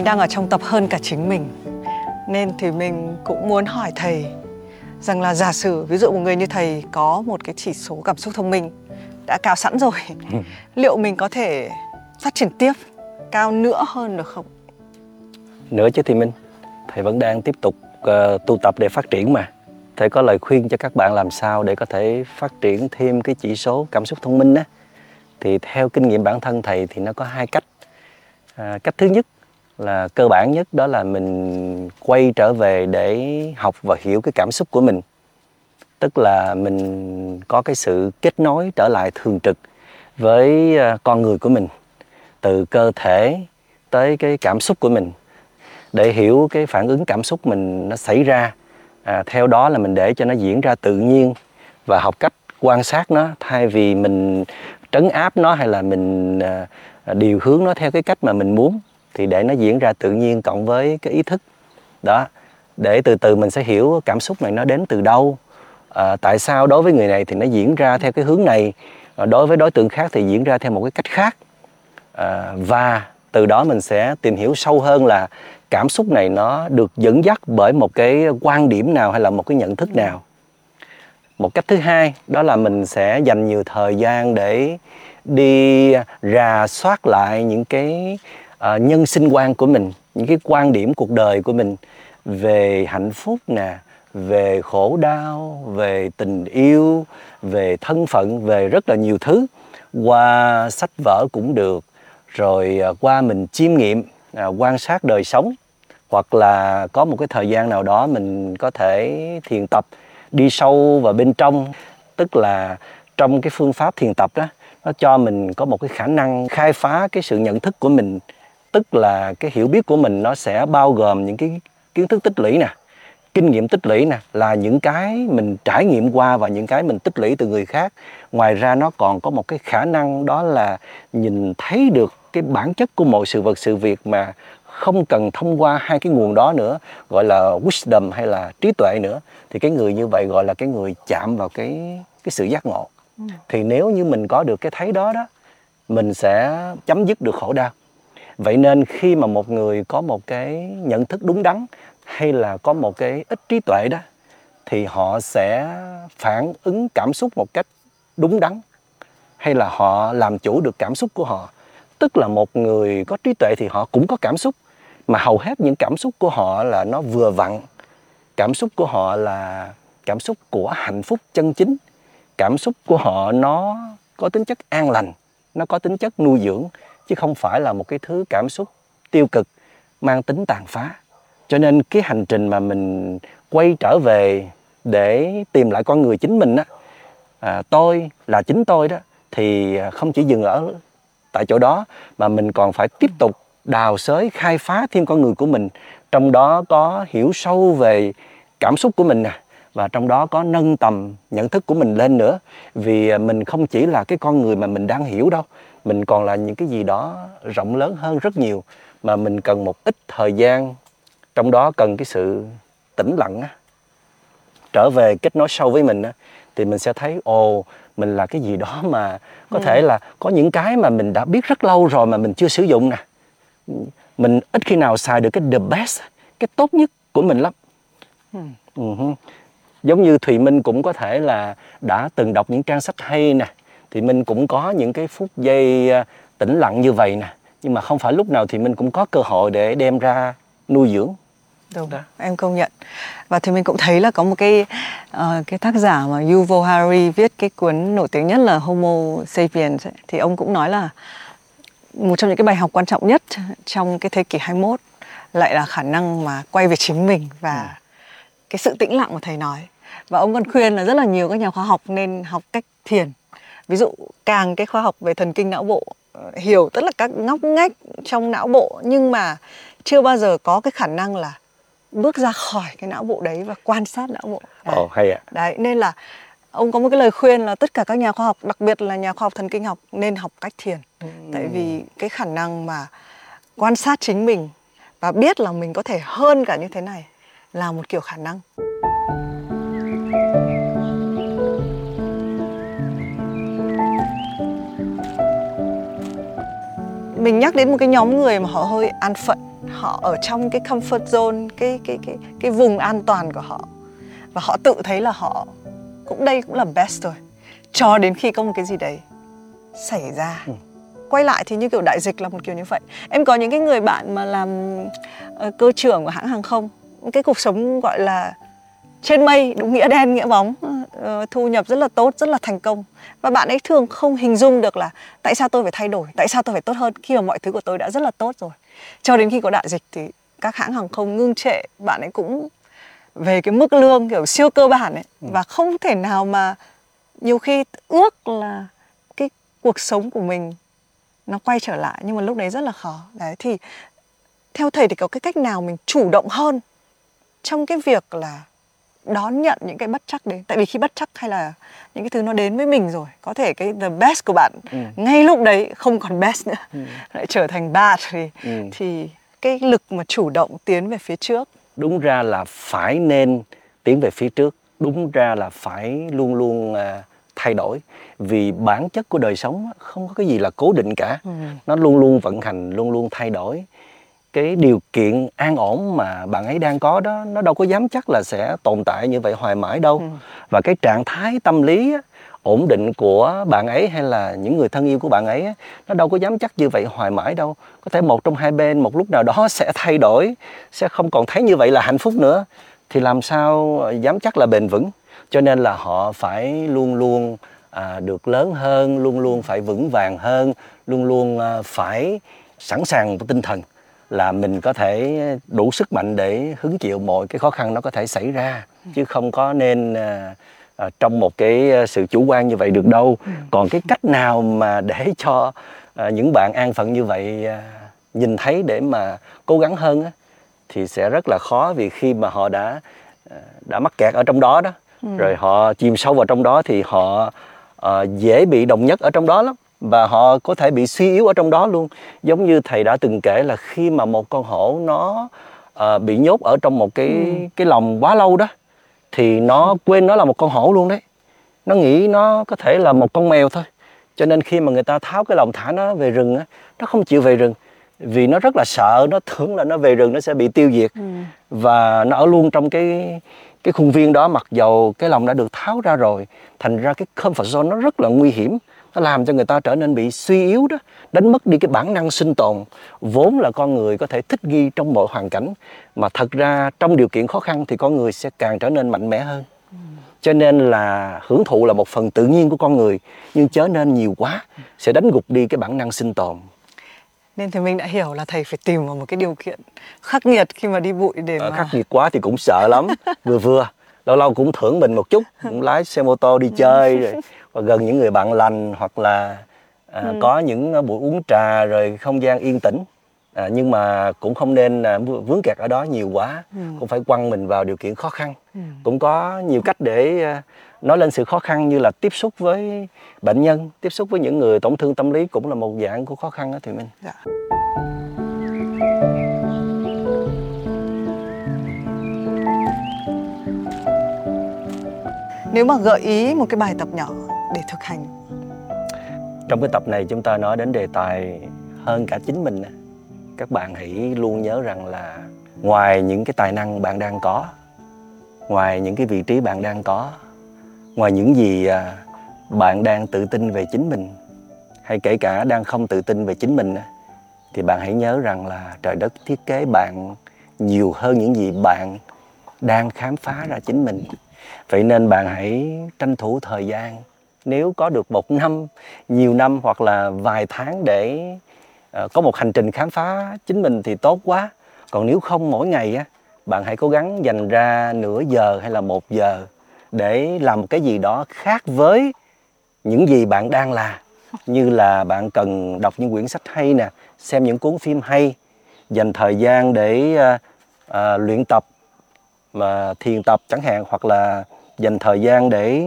mình đang ở trong tập hơn cả chính mình. Nên thì mình cũng muốn hỏi thầy rằng là giả sử ví dụ một người như thầy có một cái chỉ số cảm xúc thông minh đã cao sẵn rồi liệu mình có thể phát triển tiếp cao nữa hơn được không? Nữa chứ thì Minh thầy vẫn đang tiếp tục uh, tu tập để phát triển mà. Thầy có lời khuyên cho các bạn làm sao để có thể phát triển thêm cái chỉ số cảm xúc thông minh á? Thì theo kinh nghiệm bản thân thầy thì nó có hai cách. À, cách thứ nhất là cơ bản nhất đó là mình quay trở về để học và hiểu cái cảm xúc của mình. Tức là mình có cái sự kết nối trở lại thường trực với à, con người của mình từ cơ thể tới cái cảm xúc của mình. Để hiểu cái phản ứng cảm xúc mình nó xảy ra à, theo đó là mình để cho nó diễn ra tự nhiên và học cách quan sát nó. Thay vì mình trấn áp nó hay là mình à, à điều hướng nó theo cái cách mà mình muốn thì để nó diễn ra tự nhiên cộng với cái ý thức. Đó để từ từ mình sẽ hiểu cảm xúc này nó đến từ đâu. À, tại sao đối với người này thì nó diễn ra theo cái hướng này à, đối với đối tượng khác thì diễn ra theo một cái cách khác. À, và từ đó mình sẽ tìm hiểu sâu hơn là cảm xúc này nó được dẫn dắt bởi một cái quan điểm nào hay là một cái nhận thức nào. Một cách thứ hai đó là mình sẽ dành nhiều thời gian để đi rà soát lại những cái uh, nhân sinh quan của mình những cái quan điểm cuộc đời của mình về hạnh phúc nè về khổ đau về tình yêu về thân phận về rất là nhiều thứ. Qua sách vở cũng được rồi uh, qua mình chiêm nghiệm uh, quan sát đời sống hoặc là có một cái thời gian nào đó mình có thể thiền tập đi sâu vào bên trong. Tức là trong cái phương pháp thiền tập đó nó cho mình có một cái khả năng khai phá cái sự nhận thức của mình tức là cái hiểu biết của mình nó sẽ bao gồm những cái kiến thức tích lũy nè kinh nghiệm tích lũy nè là những cái mình trải nghiệm qua và những cái mình tích lũy từ người khác. Ngoài ra nó còn có một cái khả năng đó là nhìn thấy được cái bản chất của mọi sự vật sự việc mà không cần thông qua hai cái nguồn đó nữa gọi là wisdom hay là trí tuệ nữa. Thì cái người như vậy gọi là cái người chạm vào cái cái sự giác ngộ. Ừ. thì nếu như mình có được cái thấy đó đó mình sẽ chấm dứt được khổ đau vậy nên khi mà một người có một cái nhận thức đúng đắn hay là có một cái ít trí tuệ đó, thì họ sẽ phản ứng cảm xúc một cách đúng đắn hay là họ làm chủ được cảm xúc của họ. Tức là một người có trí tuệ thì họ cũng có cảm xúc, mà hầu hết những cảm xúc của họ là nó vừa vặn. Cảm xúc của họ là cảm xúc của hạnh phúc chân chính. Cảm xúc của họ nó có tính chất an lành, nó có tính chất nuôi dưỡng chứ không phải là một cái thứ cảm xúc tiêu cực mang tính tàn phá. Cho nên cái hành trình mà mình quay trở về để tìm lại con người chính mình á à, tôi là chính tôi đó thì à, không chỉ dừng ở tại chỗ đó mà mình còn phải tiếp tục đào xới khai phá thêm con người của mình. Trong đó có hiểu sâu về cảm xúc của mình nè và trong đó có nâng tầm nhận thức của mình lên nữa. Vì à, mình không chỉ là cái con người mà mình đang hiểu đâu mình còn là những cái gì đó rộng lớn hơn rất nhiều mà mình cần một ít thời gian trong đó cần cái sự tĩnh lặng á trở về kết nối sâu với mình á thì mình sẽ thấy ồ mình là cái gì đó mà có ừ. thể là có những cái mà mình đã biết rất lâu rồi mà mình chưa sử dụng nè mình ít khi nào xài được cái the best cái tốt nhất của mình lắm ừ. Uh-huh. giống như thùy minh cũng có thể là đã từng đọc những trang sách hay nè thì minh cũng có những cái phút giây à, tĩnh lặng như vậy nè. Nhưng mà không phải lúc nào thì mình cũng có cơ hội để đem ra nuôi dưỡng. Đúng. Đó. em công nhận. Và thì mình cũng thấy là có một cái uh, cái tác giả mà Yuval Harari viết cái cuốn nổi tiếng nhất là Homo sapiens ấy, thì ông cũng nói là một trong những cái bài học quan trọng nhất trong cái thế kỷ 21 lại là khả năng mà quay về chính mình và ừ. cái sự tĩnh lặng mà thầy nói. Và ông còn khuyên là rất là nhiều các nhà khoa học nên học cách thiền ví dụ càng cái khoa học về thần kinh não bộ ờ, hiểu tất là các ngóc ngách trong não bộ nhưng mà chưa bao giờ có cái khả năng là bước ra khỏi cái não bộ đấy và quan sát não bộ Ồ, oh, hay ạ. Đấy, nên là ông có một cái lời khuyên là tất cả các nhà khoa học, đặc biệt là nhà khoa học thần kinh học nên học cách thiền. Ừ. Tại vì cái khả năng mà quan sát chính mình và biết là mình có thể hơn cả như thế này là một kiểu khả năng. Mình nhắc đến một cái nhóm người mà họ hơi an phận. Họ ở trong cái comfort zone cái cái cái cái vùng an toàn của họ. Và họ tự thấy là họ cũng đây cũng là best rồi cho đến khi có một cái gì đấy xảy ra. Ừ. quay lại thì như kiểu đại dịch là một kiểu như vậy. Em có những cái người bạn mà làm ờ, cơ trưởng của hãng hàng không. Cái cuộc sống gọi là trên mây đúng nghĩa đen nghĩa bóng. Ờ, thu nhập rất là tốt rất là thành công. Và bạn ấy thường không hình dung được là tại sao tôi phải thay đổi tại sao tôi phải tốt hơn khi mà mọi thứ của tôi đã rất là tốt rồi. Cho đến khi có đại dịch thì các hãng hàng không ngưng trệ bạn ấy cũng về cái mức lương kiểu siêu cơ bản ấy. Và không thể nào mà nhiều khi ước là cái cuộc sống của mình nó quay trở lại nhưng mà lúc đấy rất là khó. Đấy thì theo thầy thì có cái cách nào mình chủ động hơn trong cái việc là đón nhận những cái bất chắc đấy. Tại vì khi bất chắc hay là những cái thứ nó đến với mình rồi có thể cái the best của bạn Ừ. ngay lúc đấy không còn best nữa lại trở thành bad thì Ừ. thì cái lực mà chủ động tiến về phía trước. Đúng ra là phải nên tiến về phía trước. Đúng ra là phải luôn luôn à, thay đổi. Vì bản chất của đời sống không có cái gì là cố định cả. Ừ. nó luôn luôn vận hành luôn luôn thay đổi cái điều kiện an ổn mà bạn ấy đang có đó nó đâu có dám chắc là sẽ tồn tại như vậy hoài mãi đâu. Ừ. và cái trạng thái tâm lý á, ổn định của bạn ấy hay là những người thân yêu của bạn ấy á, nó đâu có dám chắc như vậy hoài mãi đâu. Có thể một trong hai bên một lúc nào đó sẽ thay đổi sẽ không còn thấy như vậy là hạnh phúc nữa. Thì làm sao dám chắc là bền vững? Cho nên là họ phải luôn luôn à, được lớn hơn luôn luôn phải vững vàng hơn luôn luôn à, phải sẵn sàng tinh thần là mình có thể đủ sức mạnh để hứng chịu mọi cái khó khăn nó có thể xảy ra chứ không có nên à, trong một cái à, sự chủ quan như vậy được đâu. Còn cái cách nào mà để cho à, những bạn an phận như vậy à, nhìn thấy để mà cố gắng hơn á, thì sẽ rất là khó. Vì khi mà họ đã đã mắc kẹt ở trong đó đó rồi họ chìm sâu vào trong đó thì họ ờ, dễ bị đồng nhất ở trong đó lắm và họ có thể bị suy yếu ở trong đó luôn. Giống như thầy đã từng kể là khi mà một con hổ nó ờ, bị nhốt ở trong một cái cái lồng quá lâu đó thì nó quên nó là một con hổ luôn đấy. Nó nghĩ nó có thể là một con mèo thôi. Cho nên khi mà người ta tháo cái lồng thả nó về rừng á nó không chịu về rừng. Vì nó rất là sợ nó tưởng là nó về rừng nó sẽ bị tiêu diệt. Và nó ở luôn trong cái cái khuôn viên đó mặc dầu cái lòng đã được tháo ra rồi thành ra cái comfort zone nó rất là nguy hiểm nó làm cho người ta trở nên bị suy yếu đó đánh mất đi cái bản năng sinh tồn vốn là con người có thể thích nghi trong mọi hoàn cảnh. Mà thật ra trong điều kiện khó khăn thì con người sẽ càng trở nên mạnh mẽ hơn. Cho nên là hưởng thụ là một phần tự nhiên của con người nhưng chớ nên nhiều quá sẽ đánh gục đi cái bản năng sinh tồn. Nên thì mình đã hiểu là thầy phải tìm vào một cái điều kiện khắc nghiệt khi mà đi bụi để Ờ, mà khắc nghiệt quá thì cũng sợ lắm. Vừa vừa lâu lâu cũng thưởng mình một chút cũng lái xe mô tô đi chơi rồi và gần những người bạn lành hoặc là à, có những buổi uống trà rồi không gian yên tĩnh. À, nhưng mà cũng không nên à, vướng kẹt ở đó nhiều quá cũng phải quăng mình vào điều kiện khó khăn. Cũng có nhiều cách để à, nói lên sự khó khăn như là tiếp xúc với bệnh nhân tiếp xúc với những người tổn thương tâm lý cũng là một dạng của khó khăn đó thì mình Dạ. Nếu mà gợi ý một cái bài tập nhỏ để thực hành Trong cái tập này chúng ta nói đến đề tài hơn cả chính mình. Các bạn hãy luôn nhớ rằng là ngoài những cái tài năng bạn đang có, ngoài những cái vị trí bạn đang có, ngoài những gì à, bạn đang tự tin về chính mình hay kể cả đang không tự tin về chính mình thì bạn hãy nhớ rằng là trời đất thiết kế bạn nhiều hơn những gì bạn đang khám phá ra chính mình. Vậy nên bạn hãy tranh thủ thời gian nếu có được một năm, nhiều năm hoặc là vài tháng để ờ, có một hành trình khám phá chính mình thì tốt quá. Còn nếu không mỗi ngày á, bạn hãy cố gắng dành ra nửa giờ hay là một giờ để làm một cái gì đó khác với những gì bạn đang là. Như là bạn cần đọc những quyển sách hay nè, xem những cuốn phim hay, dành thời gian để uh, uh, luyện tập mà thiền tập chẳng hạn, hoặc là dành thời gian để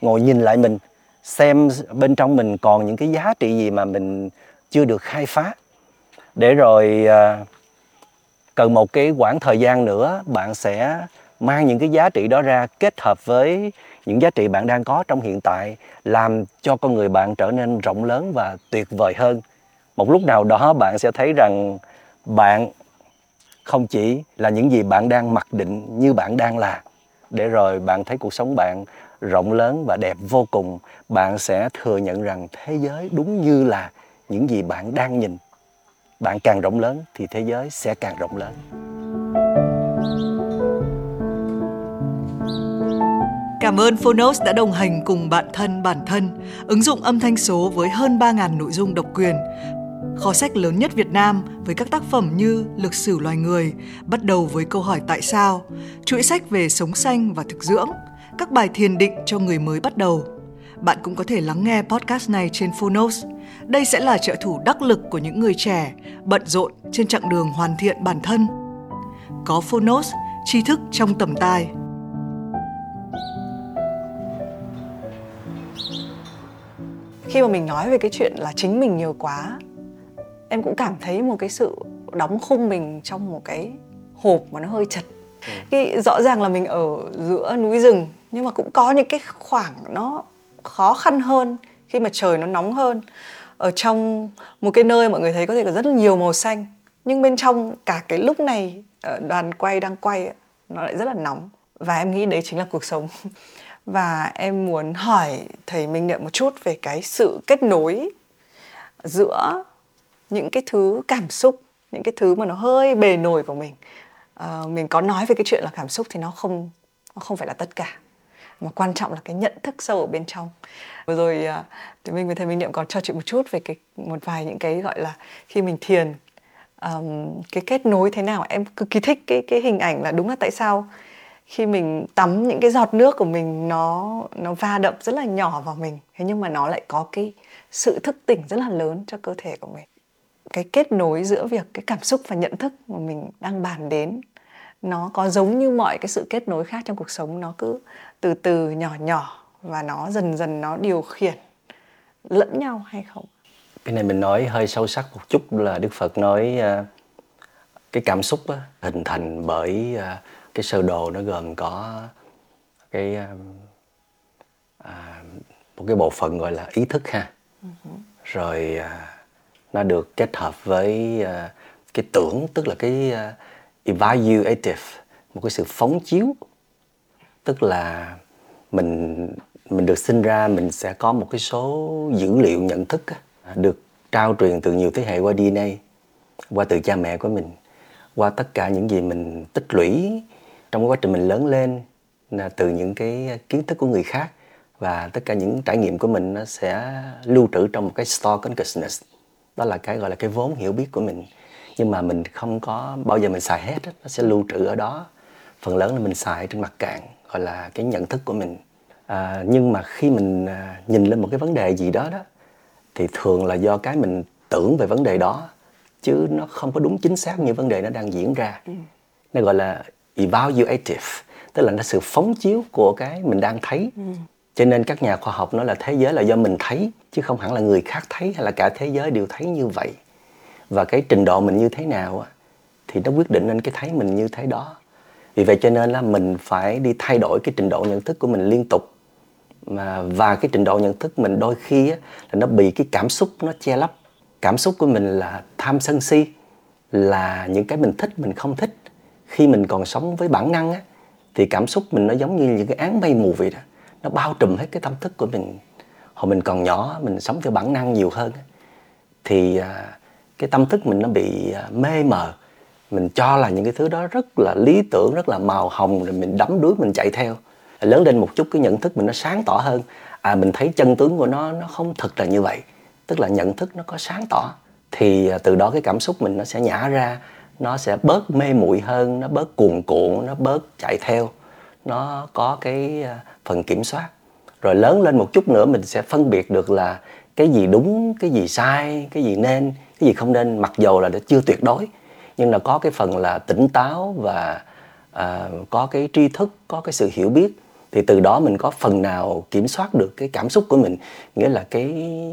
ngồi nhìn lại mình, xem bên trong mình còn những cái giá trị gì mà mình chưa được khai phá. Để rồi à, cần một cái quãng thời gian nữa, bạn sẽ mang những cái giá trị đó ra kết hợp với những giá trị bạn đang có trong hiện tại, làm cho con người bạn trở nên rộng lớn và tuyệt vời hơn. Một lúc nào đó bạn sẽ thấy rằng bạn không chỉ là những gì bạn đang mặc định như bạn đang là để rồi bạn thấy cuộc sống bạn rộng lớn và đẹp vô cùng bạn sẽ thừa nhận rằng thế giới đúng như là những gì bạn đang nhìn bạn càng rộng lớn thì thế giới sẽ càng rộng lớn Cảm ơn Phonos đã đồng hành cùng bạn thân bản thân, ứng dụng âm thanh số với hơn 3.000 nội dung độc quyền. Kho sách lớn nhất Việt Nam với các tác phẩm như Lịch sử loài người, bắt đầu với câu hỏi tại sao, chuỗi sách về sống xanh và thực dưỡng, các bài thiền định cho người mới bắt đầu. Bạn cũng có thể lắng nghe podcast này trên Phonos. Đây sẽ là trợ thủ đắc lực của những người trẻ, bận rộn trên chặng đường hoàn thiện bản thân. Có Phonos, tri thức trong tầm tay. khi mà mình nói về cái chuyện là chính mình nhiều quá em cũng cảm thấy một cái sự đóng khung mình trong một cái hộp mà nó hơi chật. Ừ. cái rõ ràng là mình ở giữa núi rừng nhưng mà cũng có những cái khoảng nó khó khăn hơn khi mà trời nó nóng hơn. Ở trong một cái nơi mọi người thấy có thể có rất là nhiều màu xanh nhưng bên trong cả cái lúc này đoàn quay đang quay nó lại rất là nóng. Và em nghĩ đấy chính là cuộc sống. Và em muốn hỏi thầy Minh Niệm một chút về cái sự kết nối giữa những cái thứ cảm xúc những cái thứ mà nó hơi bề nổi của mình. À, mình có nói về cái chuyện là cảm xúc thì nó không nó không phải là tất cả mà quan trọng là cái nhận thức sâu ở bên trong. Vừa rồi à, thì mình với thầy Minh Niệm còn cho chuyện một chút về cái một vài những cái gọi là khi mình thiền um, cái kết nối thế nào. Em cực kỳ thích cái cái hình ảnh là đúng là tại sao khi mình tắm những cái giọt nước của mình nó nó va đập rất là nhỏ vào mình thế nhưng mà nó lại có cái sự thức tỉnh rất là lớn cho cơ thể của mình cái kết nối giữa việc cái cảm xúc và nhận thức mà mình đang bàn đến nó có giống như mọi cái sự kết nối khác trong cuộc sống nó cứ từ từ nhỏ nhỏ và nó dần dần nó điều khiển lẫn nhau hay không cái này mình nói hơi sâu sắc một chút là đức phật nói uh, cái cảm xúc á, hình thành bởi uh, cái sơ đồ nó gồm có cái à, một cái bộ phận gọi là ý thức ha uh-huh. rồi à, nó được kết hợp với uh, cái tưởng tức là cái uh, evaluative một cái sự phóng chiếu. Tức là mình mình được sinh ra mình sẽ có một cái số dữ liệu nhận thức á, được trao truyền từ nhiều thế hệ qua DNA qua từ cha mẹ của mình qua tất cả những gì mình tích lũy trong quá trình mình lớn lên là từ những cái kiến thức của người khác. Và tất cả những trải nghiệm của mình nó sẽ lưu trữ trong một cái store consciousness đó là cái gọi là cái vốn hiểu biết của mình nhưng mà mình không có bao giờ mình xài hết đó. nó sẽ lưu trữ ở đó phần lớn là mình xài trên mặt cạn gọi là cái nhận thức của mình à, nhưng mà khi mình à, nhìn lên một cái vấn đề gì đó đó thì thường là do cái mình tưởng về vấn đề đó chứ nó không có đúng chính xác như vấn đề nó đang diễn ra ừ. nó gọi là evaluative tức là nó sự phóng chiếu của cái mình đang thấy ừ cho nên các nhà khoa học nói là thế giới là do mình thấy chứ không hẳn là người khác thấy hay là cả thế giới đều thấy như vậy. Và cái trình độ mình như thế nào thì nó quyết định nên cái thấy mình như thế đó. Vì vậy cho nên là mình phải đi thay đổi cái trình độ nhận thức của mình liên tục. Mà và cái trình độ nhận thức mình đôi khi á, là nó bị cái cảm xúc nó che lấp. Cảm xúc của mình là tham sân si là những cái mình thích mình không thích. Khi mình còn sống với bản năng á thì cảm xúc mình nó giống như những cái án mây mù vậy đó nó bao trùm hết cái tâm thức của mình. Hồi mình còn nhỏ, mình sống theo bản năng nhiều hơn thì à, cái tâm thức mình nó bị à, mê mờ. Mình cho là những cái thứ đó rất là lý tưởng, rất là màu hồng, rồi mình đắm đuối, mình chạy theo. Lớn lên một chút, cái nhận thức mình nó sáng tỏ hơn. À mình thấy chân tướng của nó nó không thật là như vậy. Tức là nhận thức nó có sáng tỏ, thì à, từ đó cái cảm xúc mình nó sẽ nhả ra. Nó sẽ bớt mê muội hơn, nó bớt cuồn cuộn, nó bớt chạy theo. Nó có cái phần kiểm soát. Rồi lớn lên một chút nữa mình sẽ phân biệt được là cái gì đúng cái gì sai cái gì nên cái gì không nên mặc dầu là đã chưa tuyệt đối. Nhưng là có cái phần là tỉnh táo và à, có cái tri thức có cái sự hiểu biết. Thì từ đó mình có phần nào kiểm soát được cái cảm xúc của mình. Nghĩa là cái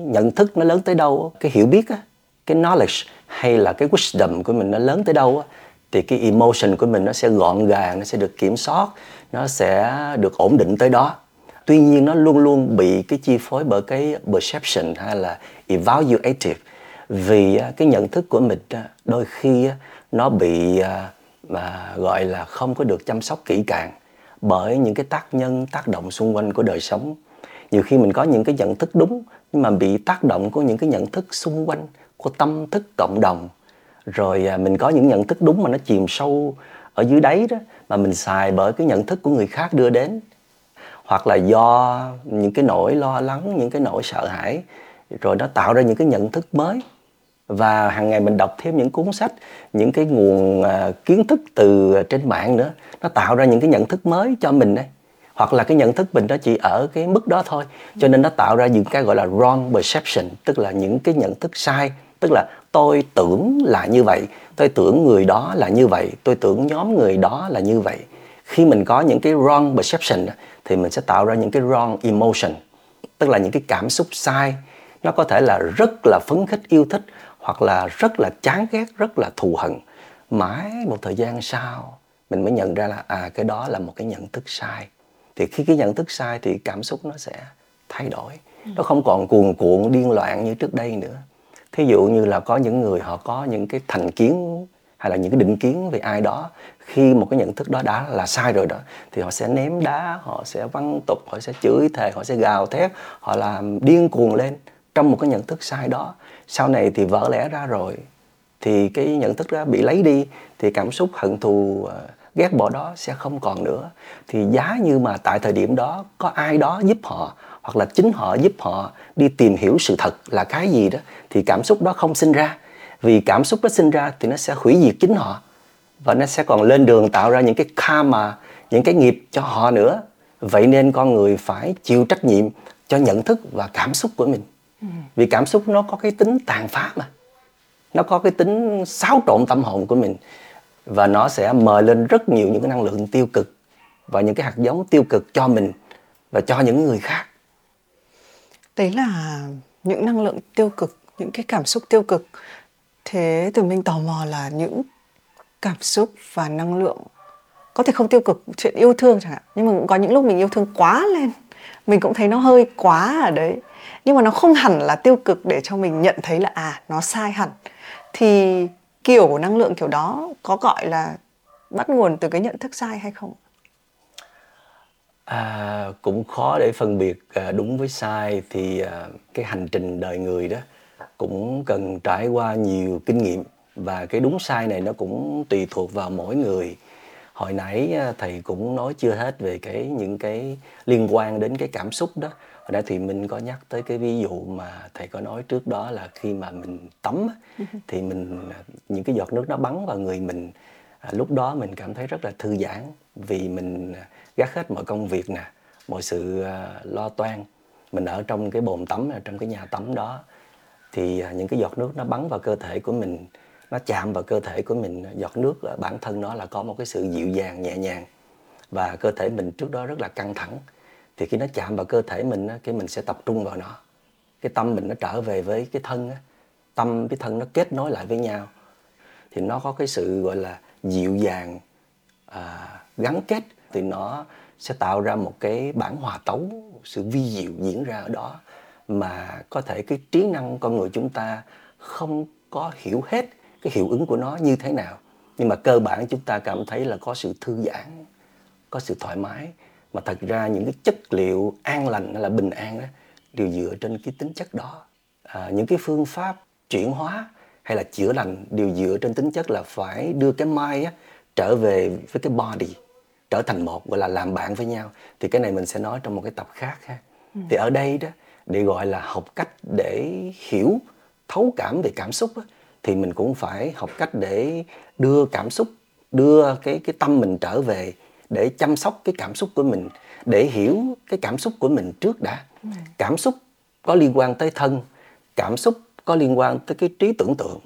nhận thức nó lớn tới đâu cái hiểu biết á cái knowledge hay là cái wisdom của mình nó lớn tới đâu á thì cái emotion của mình nó sẽ gọn gàng nó sẽ được kiểm soát nó sẽ được ổn định tới đó. Tuy nhiên nó luôn luôn bị cái chi phối bởi cái perception hay là evaluative. Vì à, cái nhận thức của mình à, đôi khi à, nó bị mà gọi là không có được chăm sóc kỹ càng bởi những cái tác nhân, tác động xung quanh của đời sống. Nhiều khi mình có những cái nhận thức đúng nhưng mà bị tác động của những cái nhận thức xung quanh của tâm thức cộng đồng. Rồi mình có những nhận thức đúng mà nó chìm sâu ở dưới đáy đó mà mình xài bởi cái nhận thức của người khác đưa đến. Hoặc là do những cái nỗi lo lắng, những cái nỗi sợ hãi, rồi nó tạo ra những cái nhận thức mới. Và hàng ngày mình đọc thêm những cuốn sách, những cái nguồn à, kiến thức từ trên mạng nữa, nó tạo ra những cái nhận thức mới cho mình đấy hoặc là cái nhận thức mình nó chỉ ở cái mức đó thôi. Cho nên nó tạo ra những cái gọi là wrong perception, tức là những cái nhận thức sai, tức là tôi tưởng là như vậy. Tôi tưởng người đó là như vậy. Tôi tưởng nhóm người đó là như vậy. Khi mình có những cái wrong perception thì mình sẽ tạo ra những cái wrong emotion, tức là những cái cảm xúc sai. Nó có thể là rất là phấn khích, yêu thích, hoặc là rất là chán ghét, rất là thù hận. Mãi một thời gian sau, mình mới nhận ra là à cái đó là một cái nhận thức sai. Thì khi cái nhận thức sai thì cảm xúc nó sẽ thay đổi. Nó không còn cuồn cuộn, điên loạn như trước đây nữa thí dụ như là có những người họ có những cái thành kiến hay là những cái định kiến về ai đó, khi một cái nhận thức đó đã là sai rồi đó, thì họ sẽ ném đá, họ sẽ văng tục, họ sẽ chửi thề, họ sẽ gào thét, họ làm điên cuồng lên trong một cái nhận thức sai đó. Sau này thì vỡ lẽ ra rồi, thì cái nhận thức đó bị lấy đi, thì cảm xúc hận thù ờ, ghét bỏ đó sẽ không còn nữa. Thì giá như mà tại thời điểm đó, có ai đó giúp họ hoặc là chính họ giúp họ đi tìm hiểu sự thật là cái gì đó thì cảm xúc đó không sinh ra. Vì cảm xúc đó sinh ra thì nó sẽ hủy diệt chính họ và nó sẽ còn lên đường tạo ra những cái karma những cái nghiệp cho họ nữa. Vậy nên con người phải chịu trách nhiệm cho nhận thức và cảm xúc của mình. Ừ. vì cảm xúc nó có cái tính tàn phá mà. Nó có cái tính xáo trộn tâm hồn của mình và nó sẽ mời lên rất nhiều những cái năng lượng tiêu cực và những cái hạt giống tiêu cực cho mình và cho những người khác đấy là những năng lượng tiêu cực, những cái cảm xúc tiêu cực. Thế từ mình tò mò là những cảm xúc và năng lượng có thể không tiêu cực, chuyện yêu thương chẳng hạn. Nhưng mà cũng có những lúc mình yêu thương quá lên, mình cũng thấy nó hơi quá ở đấy. Nhưng mà nó không hẳn là tiêu cực để cho mình nhận thấy là à nó sai hẳn. Thì kiểu năng lượng kiểu đó có gọi là bắt nguồn từ cái nhận thức sai hay không? À, cũng khó để phân biệt à, đúng với sai thì à, cái hành trình đời người đó cũng cần trải qua nhiều kinh nghiệm và cái đúng sai này nó cũng tùy thuộc vào mỗi người. Hồi nãy à, thầy cũng nói chưa hết về cái những cái liên quan đến cái cảm xúc đó. Hồi nãy thì mình có nhắc tới cái ví dụ mà thầy có nói trước đó là khi mà mình tắm thì mình những cái giọt nước nó bắn vào người mình. À, lúc đó mình cảm thấy rất là thư giãn vì mình gác hết mọi công việc nè mọi sự à, lo toan. Mình ở trong cái bồn tắm trong cái nhà tắm đó thì à, những cái giọt nước nó bắn vào cơ thể của mình nó chạm vào cơ thể của mình giọt nước bản thân nó là có một cái sự dịu dàng nhẹ nhàng. Và cơ thể mình trước đó rất là căng thẳng thì khi nó chạm vào cơ thể mình cái mình sẽ tập trung vào nó. Cái tâm mình nó trở về với cái thân tâm với thân nó kết nối lại với nhau. Thì nó có cái sự gọi là dịu dàng à, gắn kết thì nó sẽ tạo ra một cái bản hòa tấu một sự vi diệu diễn ra ở đó mà có thể cái trí năng con người chúng ta không có hiểu hết cái hiệu ứng của nó như thế nào. Nhưng mà cơ bản chúng ta cảm thấy là có sự thư giãn có sự thoải mái. Mà thật ra những cái chất liệu an lành hay là bình an đó đều dựa trên cái tính chất đó. À, những cái phương pháp chuyển hóa hay là chữa lành đều dựa trên tính chất là phải đưa cái mai á, trở về với cái body trở thành một gọi là làm bạn với nhau thì cái này mình sẽ nói trong một cái tập khác ha ừ. thì ở đây đó để gọi là học cách để hiểu thấu cảm về cảm xúc đó, thì mình cũng phải học cách để đưa cảm xúc đưa cái cái tâm mình trở về để chăm sóc cái cảm xúc của mình để hiểu cái cảm xúc của mình trước đã ừ. cảm xúc có liên quan tới thân cảm xúc có liên quan tới cái trí tưởng tượng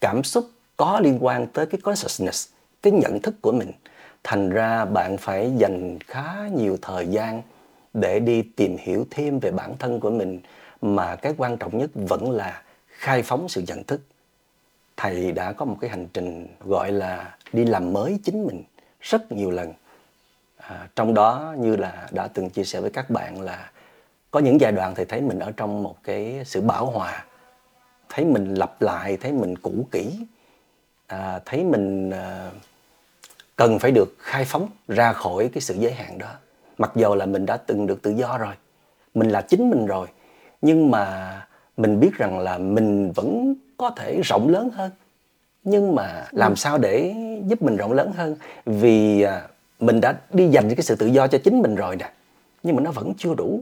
cảm xúc có liên quan tới cái consciousness cái nhận thức của mình thành ra bạn phải dành khá nhiều thời gian để đi tìm hiểu thêm về bản thân của mình mà cái quan trọng nhất vẫn là khai phóng sự nhận thức. Thầy đã có một cái hành trình gọi là đi làm mới chính mình rất nhiều lần. À, trong đó như là đã từng chia sẻ với các bạn là có những giai đoạn thầy thấy mình ở trong một cái sự bảo hòa thấy mình lặp lại thấy mình cũ kỹ. À, thấy mình à, cần phải được khai phóng ra khỏi cái sự giới hạn đó. Mặc dù là mình đã từng được tự do rồi mình là chính mình rồi nhưng mà mình biết rằng là mình vẫn có thể rộng lớn hơn. Nhưng mà làm sao để giúp mình rộng lớn hơn? Vì à, mình đã đi dành cái sự tự do cho chính mình rồi nè nhưng mà nó vẫn chưa đủ.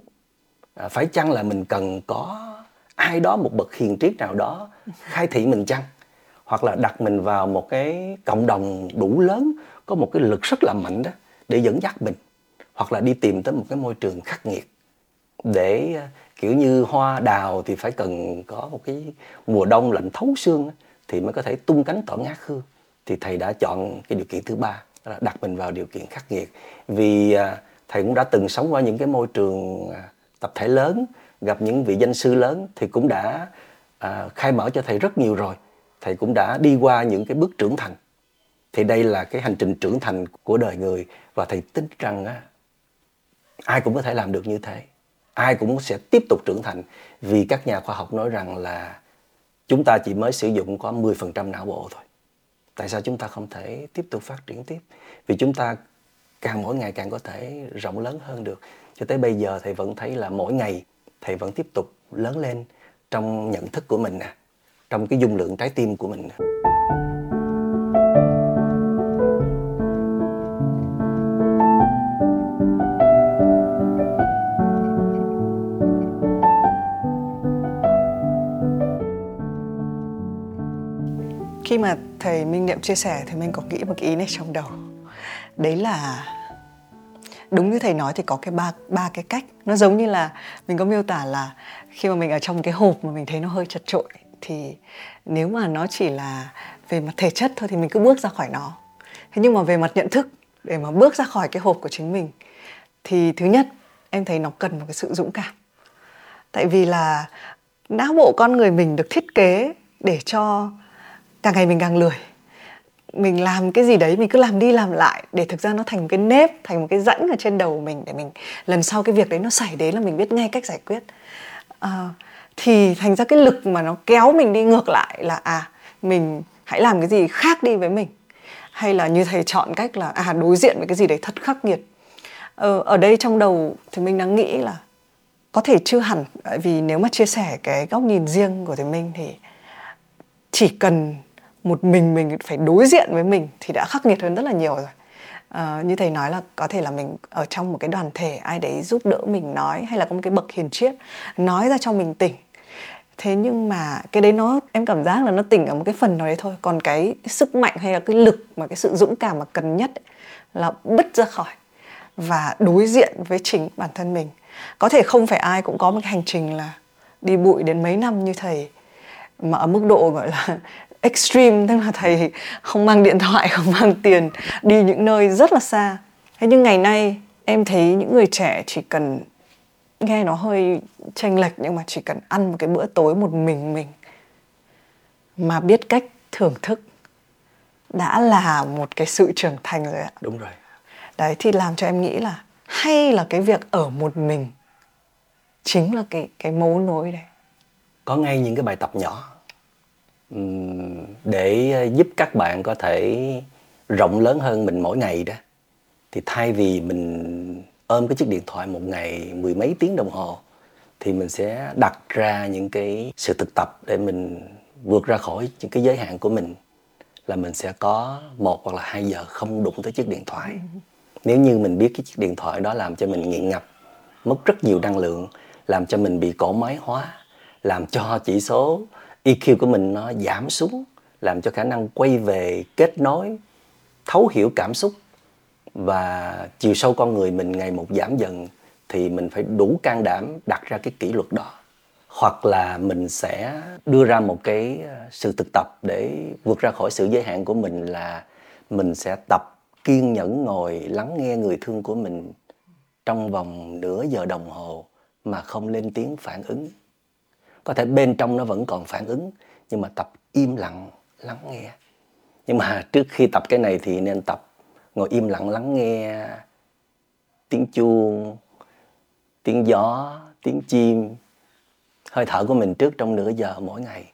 À, phải chăng là mình cần có ai đó một bậc hiền triết nào đó khai thị mình chăng hoặc là đặt mình vào một cái cộng đồng đủ lớn có một cái lực rất là mạnh đó để dẫn dắt mình hoặc là đi tìm tới một cái môi trường khắc nghiệt để ờ, kiểu như hoa đào thì phải cần có một cái mùa đông lạnh thấu xương thì mới có thể tung cánh tỏa ngát hương. Thì thầy đã chọn cái điều kiện thứ ba là đặt mình vào điều kiện khắc nghiệt. Vì ờ, thầy cũng đã từng sống qua những cái môi trường ờ, tập thể lớn gặp những vị danh sư lớn thì cũng đã à, khai mở cho thầy rất nhiều rồi thầy cũng đã đi qua những cái bước trưởng thành thì đây là cái hành trình trưởng thành của đời người và thầy tin rằng á, ai cũng có thể làm được như thế ai cũng sẽ tiếp tục trưởng thành vì các nhà khoa học nói rằng là chúng ta chỉ mới sử dụng có 10% não bộ thôi. Tại sao chúng ta không thể tiếp tục phát triển tiếp? Vì chúng ta càng mỗi ngày càng có thể rộng lớn hơn được. Cho tới bây giờ thầy vẫn thấy là mỗi ngày thầy vẫn tiếp tục lớn lên trong nhận thức của mình nè, trong cái dung lượng trái tim của mình. Khi mà thầy Minh Niệm chia sẻ thì mình có nghĩ một cái ý này trong đầu. Đấy là, đúng như thầy nói thì có cái ba ba cái cách. Nó giống như là mình có miêu tả là khi mà mình ở trong cái hộp mà mình thấy nó hơi chật trội thì nếu mà nó chỉ là về mặt thể chất thôi thì mình cứ bước ra khỏi nó. Thế nhưng mà về mặt nhận thức để mà bước ra khỏi cái hộp của chính mình thì thứ nhất em thấy nó cần một cái sự dũng cảm. Tại vì là não bộ con người mình được thiết kế để cho càng ngày mình càng lười. Mình làm cái gì đấy mình cứ làm đi làm lại để thực ra nó thành một cái nếp thành một cái rãnh ở trên đầu mình để mình lần sau cái việc đấy nó xảy đến là mình biết ngay cách giải quyết. À, thì thành ra cái lực mà nó kéo mình đi ngược lại là à mình hãy làm cái gì khác đi với mình. Hay là như thầy chọn cách là à đối diện với cái gì đấy thật khắc nghiệt. Ờ, ở đây trong đầu thì mình đang nghĩ là có thể chưa hẳn vì nếu mà chia sẻ cái góc nhìn riêng của thầy Minh thì chỉ cần một mình mình phải đối diện với mình thì đã khắc nghiệt hơn rất là nhiều rồi. À, như thầy nói là có thể là mình ở trong một cái đoàn thể ai đấy giúp đỡ mình nói hay là có một cái bậc hiền triết nói ra cho mình tỉnh thế nhưng mà cái đấy nó em cảm giác là nó tỉnh ở một cái phần nào đấy thôi. Còn cái sức mạnh hay là cái lực mà cái sự dũng cảm mà cần nhất ấy, là bứt ra khỏi và đối diện với chính bản thân mình. Có thể không phải ai cũng có một cái hành trình là đi bụi đến mấy năm như thầy mà ở mức độ gọi là extreme tức là thầy không mang điện thoại không mang tiền đi những nơi rất là xa. Thế nhưng ngày nay em thấy những người trẻ chỉ cần nghe nó hơi chênh lệch nhưng mà chỉ cần ăn một cái bữa tối một mình mình mà biết cách thưởng thức đã là một cái sự trưởng thành rồi ạ. Đúng rồi. Đấy thì làm cho em nghĩ là hay là cái việc ở một mình chính là cái cái mấu nối đấy. Có ngay những cái bài tập nhỏ để giúp các bạn có thể rộng lớn hơn mình mỗi ngày đó. Thì thay vì mình ôm cái chiếc điện thoại một ngày mười mấy tiếng đồng hồ, thì mình sẽ đặt ra những cái sự thực tập để mình vượt ra khỏi những cái giới hạn của mình, là mình sẽ có một hoặc là hai giờ không đụng tới chiếc điện thoại. Nếu như mình biết cái chiếc điện thoại đó làm cho mình nghiện ngập, mất rất nhiều năng lượng, làm cho mình bị cổ máy hóa, làm cho chỉ số EQ của mình nó giảm xuống, làm cho khả năng quay về kết nối, thấu hiểu cảm xúc và chiều sâu con người mình ngày một giảm dần thì mình phải đủ can đảm đặt ra cái kỷ luật đó. Hoặc là mình sẽ đưa ra một cái ờ, sự thực tập để vượt ra khỏi sự giới hạn của mình là mình sẽ tập kiên nhẫn ngồi lắng nghe người thương của mình trong vòng nửa giờ đồng hồ mà không lên tiếng phản ứng. Có thể bên trong nó vẫn còn phản ứng, nhưng mà tập im lặng, lắng nghe. Nhưng mà trước khi tập cái này thì nên tập ngồi im lặng lắng nghe tiếng chuông, tiếng gió, tiếng chim. Hơi thở của mình trước, trong nửa giờ mỗi ngày.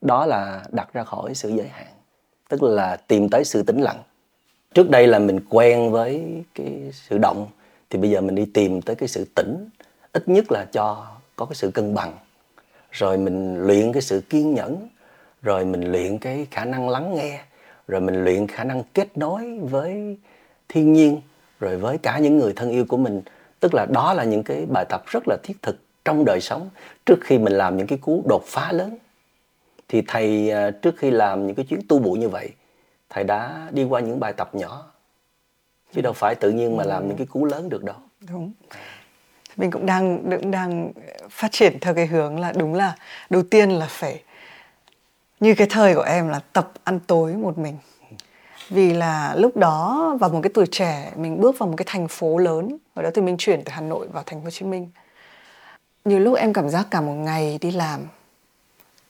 Đó là đặt ra khỏi sự giới hạn, tức là tìm tới sự tĩnh lặng. Trước đây là mình quen với cái sự động, thì bây giờ mình đi tìm tới cái sự tĩnh, ít nhất là cho có cái sự cân bằng. Rồi mình luyện cái sự kiên nhẫn, rồi mình luyện cái khả năng lắng nghe rồi mình luyện khả năng kết nối với thiên nhiên, rồi với cả những người thân yêu của mình. Tức là đó là những cái bài tập rất là thiết thực trong đời sống. Trước khi mình làm những cái cú đột phá lớn, thì thầy à, trước khi làm những cái chuyến tu bụi như vậy, thầy đã đi qua những bài tập nhỏ. Chứ đâu phải tự nhiên mà làm những cái cú lớn được đâu. Đúng. Mình cũng đang cũng đang phát triển theo cái hướng là đúng là đầu tiên là phải như cái thời của em là tập ăn tối một mình. Vì là lúc đó vào một cái tuổi trẻ mình bước vào một cái thành phố lớn. Ở đó thì mình chuyển từ Hà Nội vào thành phố Hồ Chí Minh. Nhiều lúc em cảm giác cả một ngày đi làm.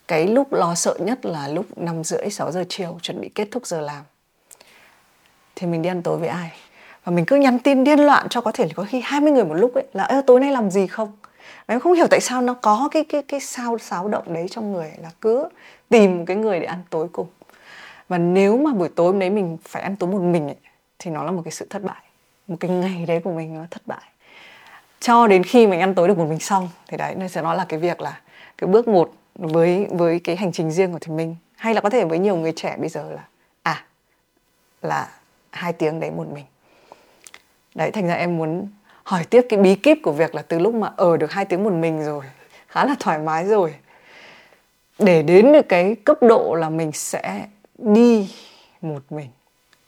Cái lúc lo sợ nhất là lúc năm rưỡi 6 giờ chiều chuẩn bị kết thúc giờ làm. Thì mình đi ăn tối với ai? Và mình cứ nhắn tin điên loạn cho có thể có khi 20 người một lúc ấy là Ê, tối nay làm gì không? Và em không hiểu tại sao nó có cái cái cái sao sáo động đấy trong người là cứ tìm một cái người để ăn tối cùng. Và nếu mà buổi tối hôm đấy mình phải ăn tối một mình ấy, thì nó là một cái sự thất bại. Một cái ngày đấy của mình nó thất bại. Cho đến khi mình ăn tối được một mình xong thì đấy nó sẽ nói là cái việc là cái bước một với với cái hành trình riêng của thì mình. Hay là có thể với nhiều người trẻ bây giờ là à là hai tiếng đấy một mình. Đấy thành ra em muốn hỏi tiếp cái bí kíp của việc là từ lúc mà ở được hai tiếng một mình rồi khá là thoải mái rồi để đến được cái cấp độ là mình sẽ đi một mình.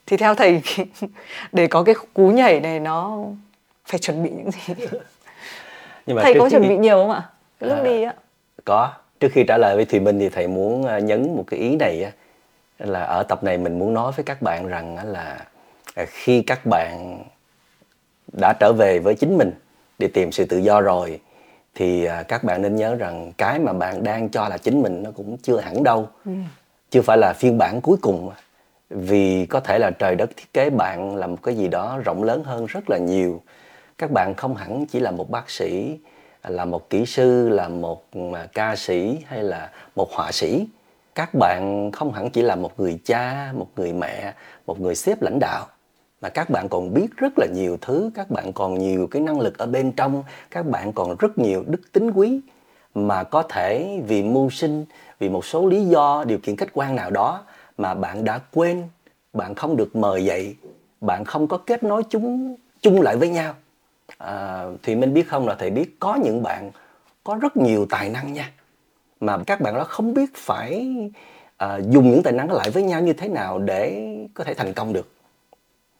Thì theo thầy để có cái cú nhảy này nó phải chuẩn bị những gì? Nhưng mà thầy có chuẩn bị nhiều không ạ? Cái lúc à, đi á. có. Trước khi trả lời với thùy minh thì thầy muốn à, nhấn một cái ý này á là ở tập này mình muốn nói với các bạn rằng là à, khi các bạn đã trở về với chính mình để tìm sự tự do rồi thì à, các bạn nên nhớ rằng cái mà bạn đang cho là chính mình nó cũng chưa hẳn đâu. Ừ. chưa phải là phiên bản cuối cùng. Vì có thể là trời đất thiết kế bạn là một cái gì đó rộng lớn hơn rất là nhiều. Các bạn không hẳn chỉ là một bác sĩ là một kỹ sư là một à, ca sĩ hay là một họa sĩ. Các bạn không hẳn chỉ là một người cha một người mẹ một người sếp lãnh đạo mà các bạn còn biết rất là nhiều thứ các bạn còn nhiều cái năng lực ở bên trong các bạn còn rất nhiều đức tính quý mà có thể vì mưu sinh vì một số lý do điều kiện khách quan nào đó mà bạn đã quên bạn không được mời dậy bạn không có kết nối chúng chung lại với nhau. À, thì mình biết không là thầy biết có những bạn có rất nhiều tài năng nha mà các bạn đó không biết phải à, dùng những tài năng đó lại với nhau như thế nào để có thể thành công được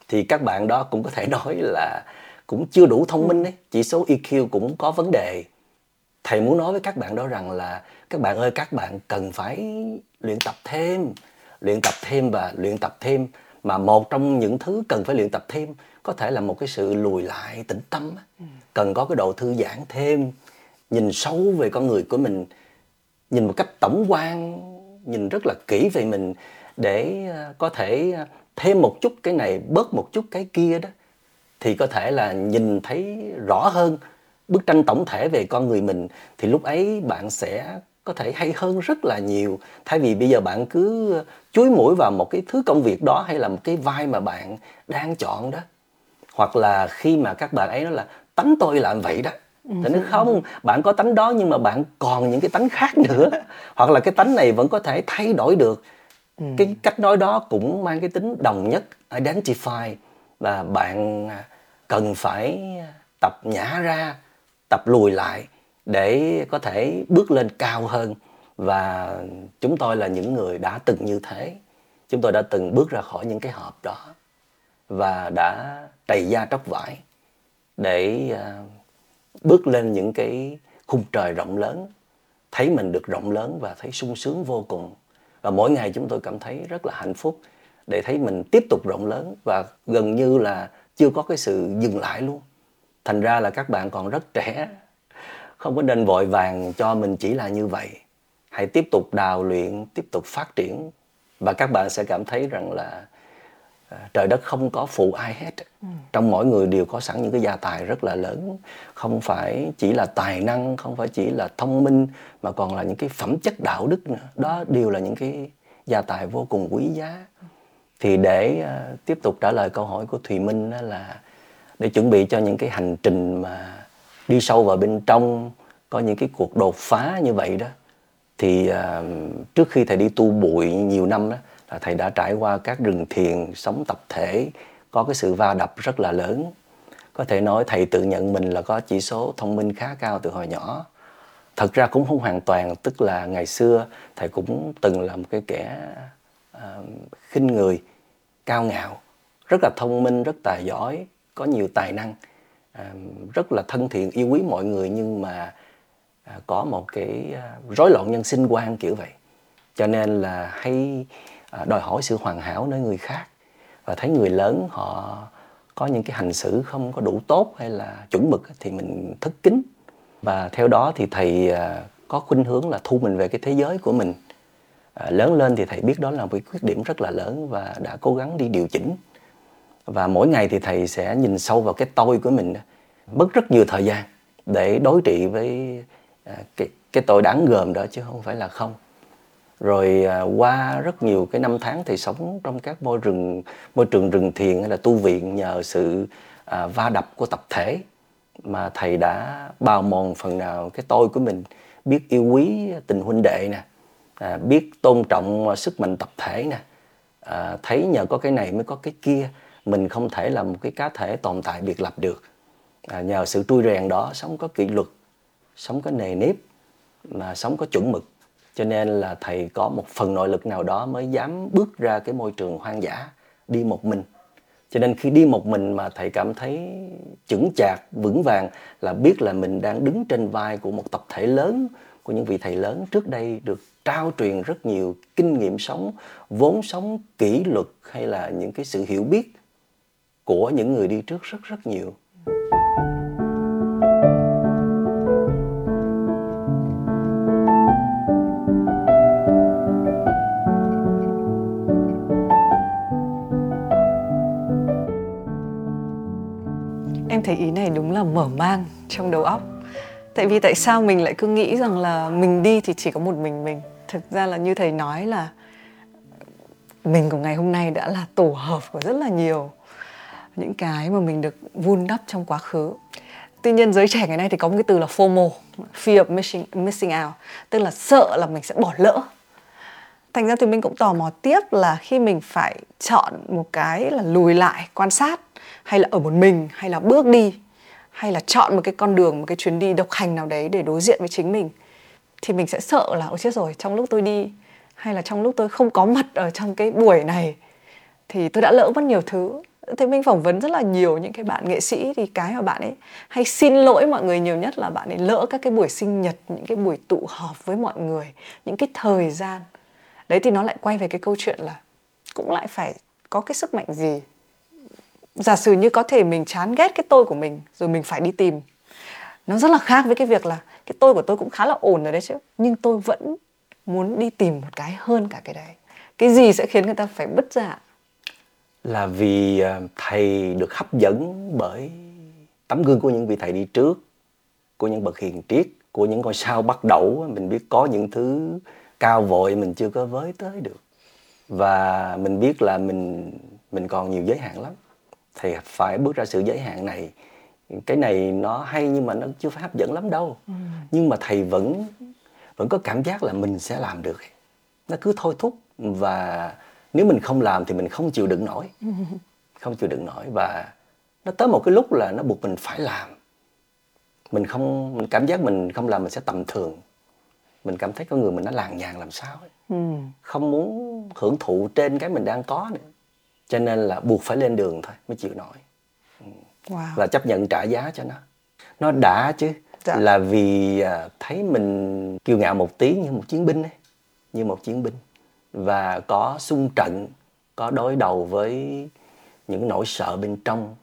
thì các bạn đó cũng có thể nói là cũng chưa đủ thông minh đấy. Chỉ số EQ cũng có vấn đề. Thầy muốn nói với các bạn đó rằng là các bạn ơi các bạn cần phải luyện tập thêm luyện tập thêm và luyện tập thêm mà một trong những thứ cần phải luyện tập thêm có thể là một cái sự lùi lại tĩnh tâm cần có cái độ thư giãn thêm nhìn sâu về con người của mình nhìn một cách tổng quan nhìn rất là kỹ về mình để ờ, có thể ờ, thêm một chút cái này bớt một chút cái kia đó thì có thể là nhìn thấy rõ hơn bức tranh tổng thể về con người mình thì lúc ấy bạn sẽ có thể hay hơn rất là nhiều. Thay vì bây giờ bạn cứ chuối mũi vào một cái thứ công việc đó hay là một cái vai mà bạn đang chọn đó hoặc là khi mà các bạn ấy nói là tánh tôi làm vậy đó. Thì nó không bạn có tánh đó nhưng mà bạn còn những cái tánh khác nữa. Hoặc là cái tánh này vẫn có thể thay đổi được ừ. cái cách nói đó cũng mang cái tính đồng nhất, identify, và bạn à, cần phải tập nhả ra, tập lùi lại để có thể bước lên cao hơn. Và chúng tôi là những người đã từng như thế. Chúng tôi đã từng bước ra khỏi những cái hộp đó và đã trầy da tróc vải để à, bước lên những cái khung trời rộng lớn. Thấy mình được rộng lớn và thấy sung sướng vô cùng và mỗi ngày chúng tôi cảm thấy rất là hạnh phúc để thấy mình tiếp tục rộng lớn và gần như là chưa có cái sự dừng lại luôn. Thành ra là các bạn còn rất trẻ, không có nên vội vàng cho mình chỉ là như vậy. Hãy tiếp tục đào luyện, tiếp tục phát triển. Và các bạn sẽ cảm thấy rằng là trời đất không có phụ ai hết. Ừ. trong mỗi người đều có sẵn những cái gia tài rất là lớn. Không phải chỉ là tài năng không phải chỉ là thông minh mà còn là những cái phẩm chất đạo đức nữa. Đó đều là những cái gia tài vô cùng quý giá. Thì để uh, tiếp tục trả lời câu hỏi của thùy minh đó là để chuẩn bị cho những cái hành trình mà đi sâu vào bên trong có những cái cuộc đột phá như vậy đó thì uh, trước khi thầy đi tu bụi nhiều năm đó là thầy đã trải qua các rừng thiền sống tập thể có cái sự va đập rất là lớn. Có thể nói thầy tự nhận mình là có chỉ số thông minh khá cao từ hồi nhỏ. Thật ra cũng không hoàn toàn tức là ngày xưa thầy cũng từng là một cái kẻ uh, khinh người cao ngạo rất là thông minh rất tài giỏi có nhiều tài năng uh, rất là thân thiện yêu quý mọi người nhưng mà uh, có một cái uh, rối loạn nhân sinh quan kiểu vậy. Cho nên là hay uh, À, đòi hỏi sự hoàn hảo nơi người khác. Và thấy người lớn họ có những cái hành xử không có đủ tốt hay là chuẩn mực thì mình thất kính. Và theo đó thì thầy à, có khuynh hướng là thu mình về cái thế giới của mình. À, lớn lên thì thầy biết đó là một cái khuyết điểm rất là lớn và đã cố gắng đi điều chỉnh. Và mỗi ngày thì thầy sẽ nhìn sâu vào cái tôi của mình mất rất nhiều thời gian để đối trị với à, cái cái tội đáng gờm đó chứ không phải là không rồi à, qua rất nhiều cái năm tháng thì sống trong các môi rừng môi trường rừng thiền hay là tu viện nhờ sự à, va đập của tập thể mà thầy đã bào mòn phần nào cái tôi của mình biết yêu quý tình huynh đệ nè à, biết tôn trọng sức mạnh tập thể nè. À, thấy nhờ có cái này mới có cái kia mình không thể là một cái cá thể tồn tại biệt lập được. À, nhờ sự trui rèn đó sống có kỷ luật sống có nề nếp mà sống có chuẩn mực cho nên là thầy có một phần nội lực nào đó mới dám bước ra cái môi trường hoang dã, đi một mình. Cho nên khi đi một mình mà thầy cảm thấy chững chạc, vững vàng là biết là mình đang đứng trên vai của một tập thể lớn, của những vị thầy lớn. Trước đây được trao truyền rất nhiều kinh nghiệm sống, vốn sống kỷ luật hay là những cái sự hiểu biết của những người đi trước rất rất nhiều. Em thấy ý này đúng là mở mang trong đầu óc. Tại vì tại sao mình lại cứ nghĩ rằng là mình đi thì chỉ có một mình mình? Thực ra là như thầy nói là mình của ngày hôm nay đã là tổ hợp của rất là nhiều những cái mà mình được vun đắp trong quá khứ. Tuy nhiên giới trẻ ngày nay thì có một cái từ là FOMO fear of missing, missing out tức là sợ là mình sẽ bỏ lỡ. Thành ra thì mình cũng tò mò tiếp là khi mình phải chọn một cái là lùi lại quan sát hay là ở một mình, hay là bước đi, hay là chọn một cái con đường, một cái chuyến đi độc hành nào đấy để đối diện với chính mình, thì mình sẽ sợ là, ôi chết rồi, trong lúc tôi đi, hay là trong lúc tôi không có mặt ở trong cái buổi này, thì tôi đã lỡ mất nhiều thứ. Thế mình phỏng vấn rất là nhiều những cái bạn nghệ sĩ, thì cái mà bạn ấy hay xin lỗi mọi người nhiều nhất là bạn ấy lỡ các cái buổi sinh nhật, những cái buổi tụ họp với mọi người, những cái thời gian. Đấy, thì nó lại quay về cái câu chuyện là cũng lại phải có cái sức mạnh gì giả sử như có thể mình chán ghét cái tôi của mình, rồi mình phải đi tìm. Nó rất là khác với cái việc là cái tôi của tôi cũng khá là ổn rồi đấy chứ, nhưng tôi vẫn muốn đi tìm một cái hơn cả cái đấy. Cái gì sẽ khiến người ta phải bứt ra là vì ờ, thầy được hấp dẫn bởi tấm gương của những vị thầy đi trước, của những bậc hiền triết, của những ngôi sao bắt đầu. Mình biết có những thứ cao vội mình chưa có với tới được. Và mình biết là mình mình còn nhiều giới hạn lắm thì phải bước ra sự giới hạn này cái này nó hay nhưng mà nó chưa phải hấp dẫn lắm đâu ừ. nhưng mà thầy vẫn vẫn có cảm giác là mình sẽ làm được nó cứ thôi thúc và nếu mình không làm thì mình không chịu đựng nổi ừ. không chịu đựng nổi và nó tới một cái lúc là nó buộc mình phải làm mình không mình cảm giác mình không làm mình sẽ tầm thường mình cảm thấy con người mình nó làng nhàng làm sao ấy. Ừ. không muốn hưởng thụ trên cái mình đang có nữa cho nên là buộc phải lên đường thôi mới chịu nổi ừ. wow. và chấp nhận trả giá cho nó nó đã chứ dạ. là vì à, thấy mình kiêu ngạo một tí như một chiến binh ấy như một chiến binh và có xung trận có đối đầu với những nỗi sợ bên trong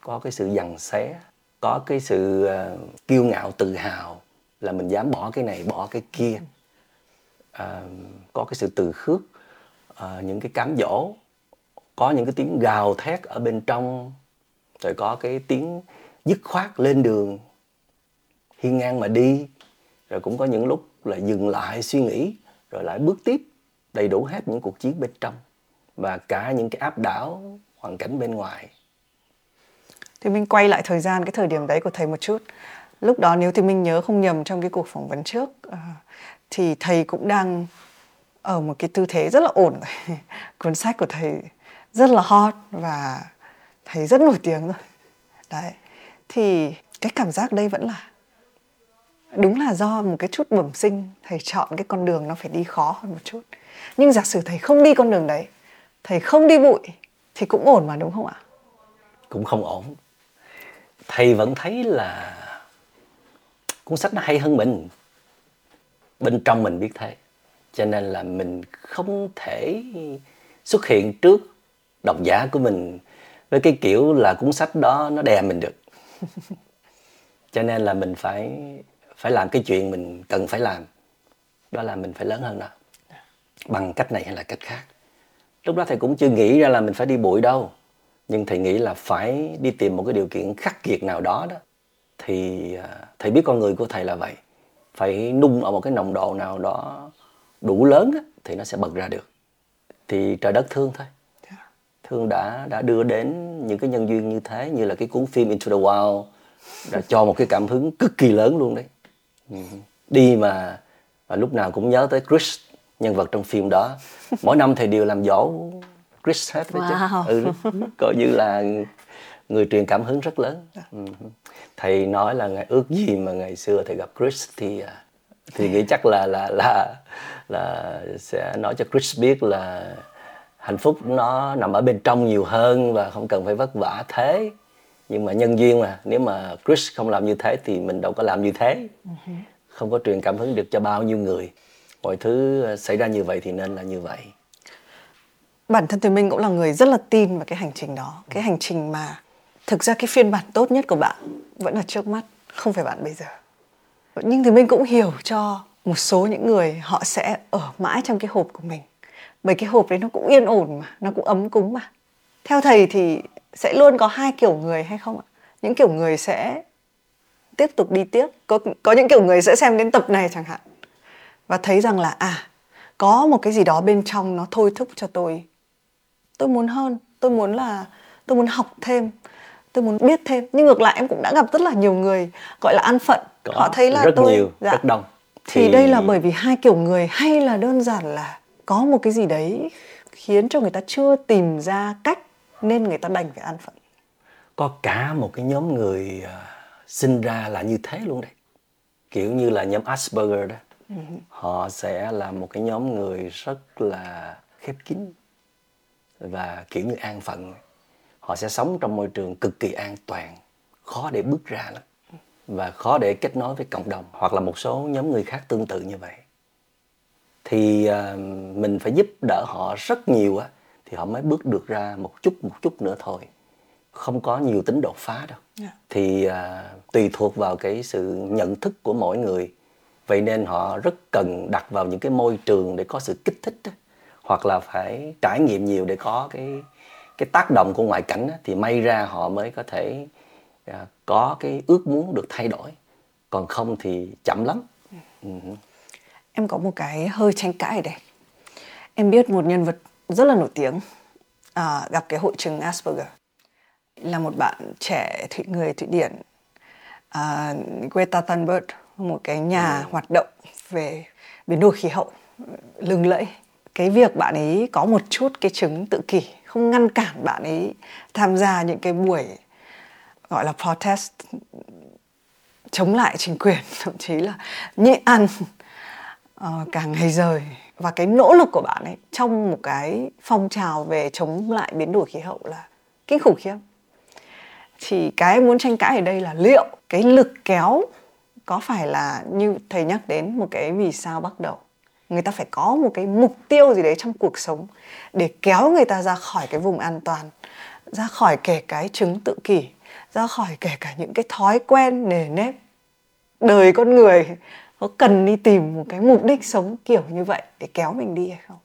có cái sự dằn xé có cái sự uh, kiêu ngạo tự hào là mình dám bỏ cái này bỏ cái kia uh, có cái sự từ khước uh, những cái cám dỗ có những cái tiếng gào thét ở bên trong, rồi có cái tiếng dứt khoát lên đường. Hiên ngang mà đi, rồi cũng có những lúc là dừng lại, suy nghĩ, rồi lại bước tiếp, đầy đủ hết những cuộc chiến bên trong và cả những cái áp đảo hoàn cảnh bên ngoài. Thì mình quay lại thời gian, cái thời điểm đấy của thầy một chút. Lúc đó nếu thì mình nhớ không nhầm trong cái cuộc phỏng vấn trước ờ, thì thầy cũng đang ở một cái tư thế rất là ổn. Cuốn sách của thầy rất là hot và thầy rất nổi tiếng rồi. Đấy, thì cái cảm giác đây vẫn là, đúng là do một cái chút bẩm sinh, thầy chọn cái con đường nó phải đi khó hơn một chút. Nhưng giả sử thầy không đi con đường đấy, thầy không đi bụi thì cũng ổn mà, đúng không ạ? Cũng không ổn. Thầy vẫn thấy là cuốn sách nó hay hơn mình. Bên trong mình biết thế. Cho nên là mình không thể xuất hiện trước độc giả của mình với cái kiểu là cuốn sách đó nó đè mình được. Cho nên là mình phải phải làm cái chuyện mình cần phải làm. Đó là mình phải lớn hơn nó. Bằng cách này hay là cách khác. Lúc đó thầy cũng chưa nghĩ ra là mình phải đi bụi đâu. Nhưng thầy nghĩ là phải đi tìm một cái điều kiện khắc nghiệt nào đó đó. Thì à, thầy biết con người của thầy là vậy. Phải nung ở một cái nồng độ nào đó đủ lớn thì nó sẽ bật ra được. Thì trời đất thương thôi thương đã đã đưa đến những cái nhân duyên như thế như là cái cuốn phim Into the Wild đã cho một cái cảm hứng cực kỳ lớn luôn đấy ừ. đi mà và lúc nào cũng nhớ tới Chris nhân vật trong phim đó mỗi năm thầy đều làm dỗ Chris hết đấy wow. chứ ừ, coi như là người truyền cảm hứng rất lớn ừ. thầy nói là ngày ước gì mà ngày xưa thầy gặp Chris thì à, thì nghĩ chắc là là là là sẽ nói cho Chris biết là hạnh phúc nó nằm ở bên trong nhiều hơn và không cần phải vất vả thế. Nhưng mà nhân duyên mà, nếu mà Chris không làm như thế thì mình đâu có làm như thế. Không có truyền cảm hứng được cho bao nhiêu người. Mọi thứ ờ, xảy ra như vậy thì nên là như vậy. Bản thân thì mình cũng là người rất là tin vào cái hành trình đó. Cái hành trình mà thực ra cái phiên bản tốt nhất của bạn vẫn là trước mắt, không phải bạn bây giờ. Nhưng thì mình cũng hiểu cho một số những người họ sẽ ở mãi trong cái hộp của mình bởi cái hộp đấy nó cũng yên ổn mà nó cũng ấm cúng mà. Theo thầy thì sẽ luôn có hai kiểu người hay không ạ? Những kiểu người sẽ tiếp tục đi tiếp có có những kiểu người sẽ xem đến tập này chẳng hạn. Và thấy rằng là à có một cái gì đó bên trong nó thôi thúc cho tôi. Tôi muốn hơn tôi muốn là tôi muốn học thêm tôi muốn biết thêm. Nhưng ngược lại em cũng đã gặp rất là nhiều người gọi là an phận. Có, họ thấy là rất tôi nhiều dạ. rất đông. Thì... thì đây là bởi vì hai kiểu người hay là đơn giản là có một cái gì đấy khiến cho người ta chưa tìm ra cách nên người ta đành phải an phận? Có cả một cái nhóm người uh, sinh ra là như thế luôn đấy. Kiểu như là nhóm Asperger đó. Ừ. họ sẽ là một cái nhóm người rất là khép kín và kiểu như an phận. Họ sẽ sống trong môi trường cực kỳ an toàn khó để bước ra lắm và khó để kết nối với cộng đồng hoặc là một số nhóm người khác tương tự như vậy thì uh, mình phải giúp đỡ họ rất nhiều á thì họ mới bước được ra một chút một chút nữa thôi không có nhiều tính đột phá đâu yeah. Dạ. thì uh, tùy thuộc vào cái sự nhận thức của mỗi người vậy nên họ rất cần đặt vào những cái môi trường để có sự kích thích đó. hoặc là phải trải nghiệm nhiều để có cái cái tác động của ngoại cảnh đó, thì may ra họ mới có thể uh, có cái ước muốn được thay đổi còn không thì chậm lắm uh-huh. Em có một cái hơi tranh cãi ở đây. Em biết một nhân vật rất là nổi tiếng à, gặp cái hội chứng Asperger. Là một bạn trẻ thụy người thụy điển à, Greta Thunberg một cái nhà ừ. hoạt động về biến đổi khí hậu lừng lẫy. Cái việc bạn ấy có một chút cái chứng tự kỷ không ngăn cản bạn ấy tham gia những cái buổi gọi là protest chống lại chính quyền. Thậm chí là nhịn ăn uh, ngày rời. Và cái nỗ lực của bạn ấy trong một cái phong trào về chống lại biến đổi khí hậu là kinh khủng khiếp. Thì cái muốn tranh cãi ở đây là liệu cái lực kéo có phải là như thầy nhắc đến một cái vì sao bắt đầu? Người ta phải có một cái mục tiêu gì đấy trong cuộc sống để kéo người ta ra khỏi cái vùng an toàn ra khỏi kể cái chứng tự kỷ ra khỏi kể cả những cái thói quen nề nếp đời con người có cần đi tìm một cái mục đích sống kiểu như vậy để kéo mình đi hay không?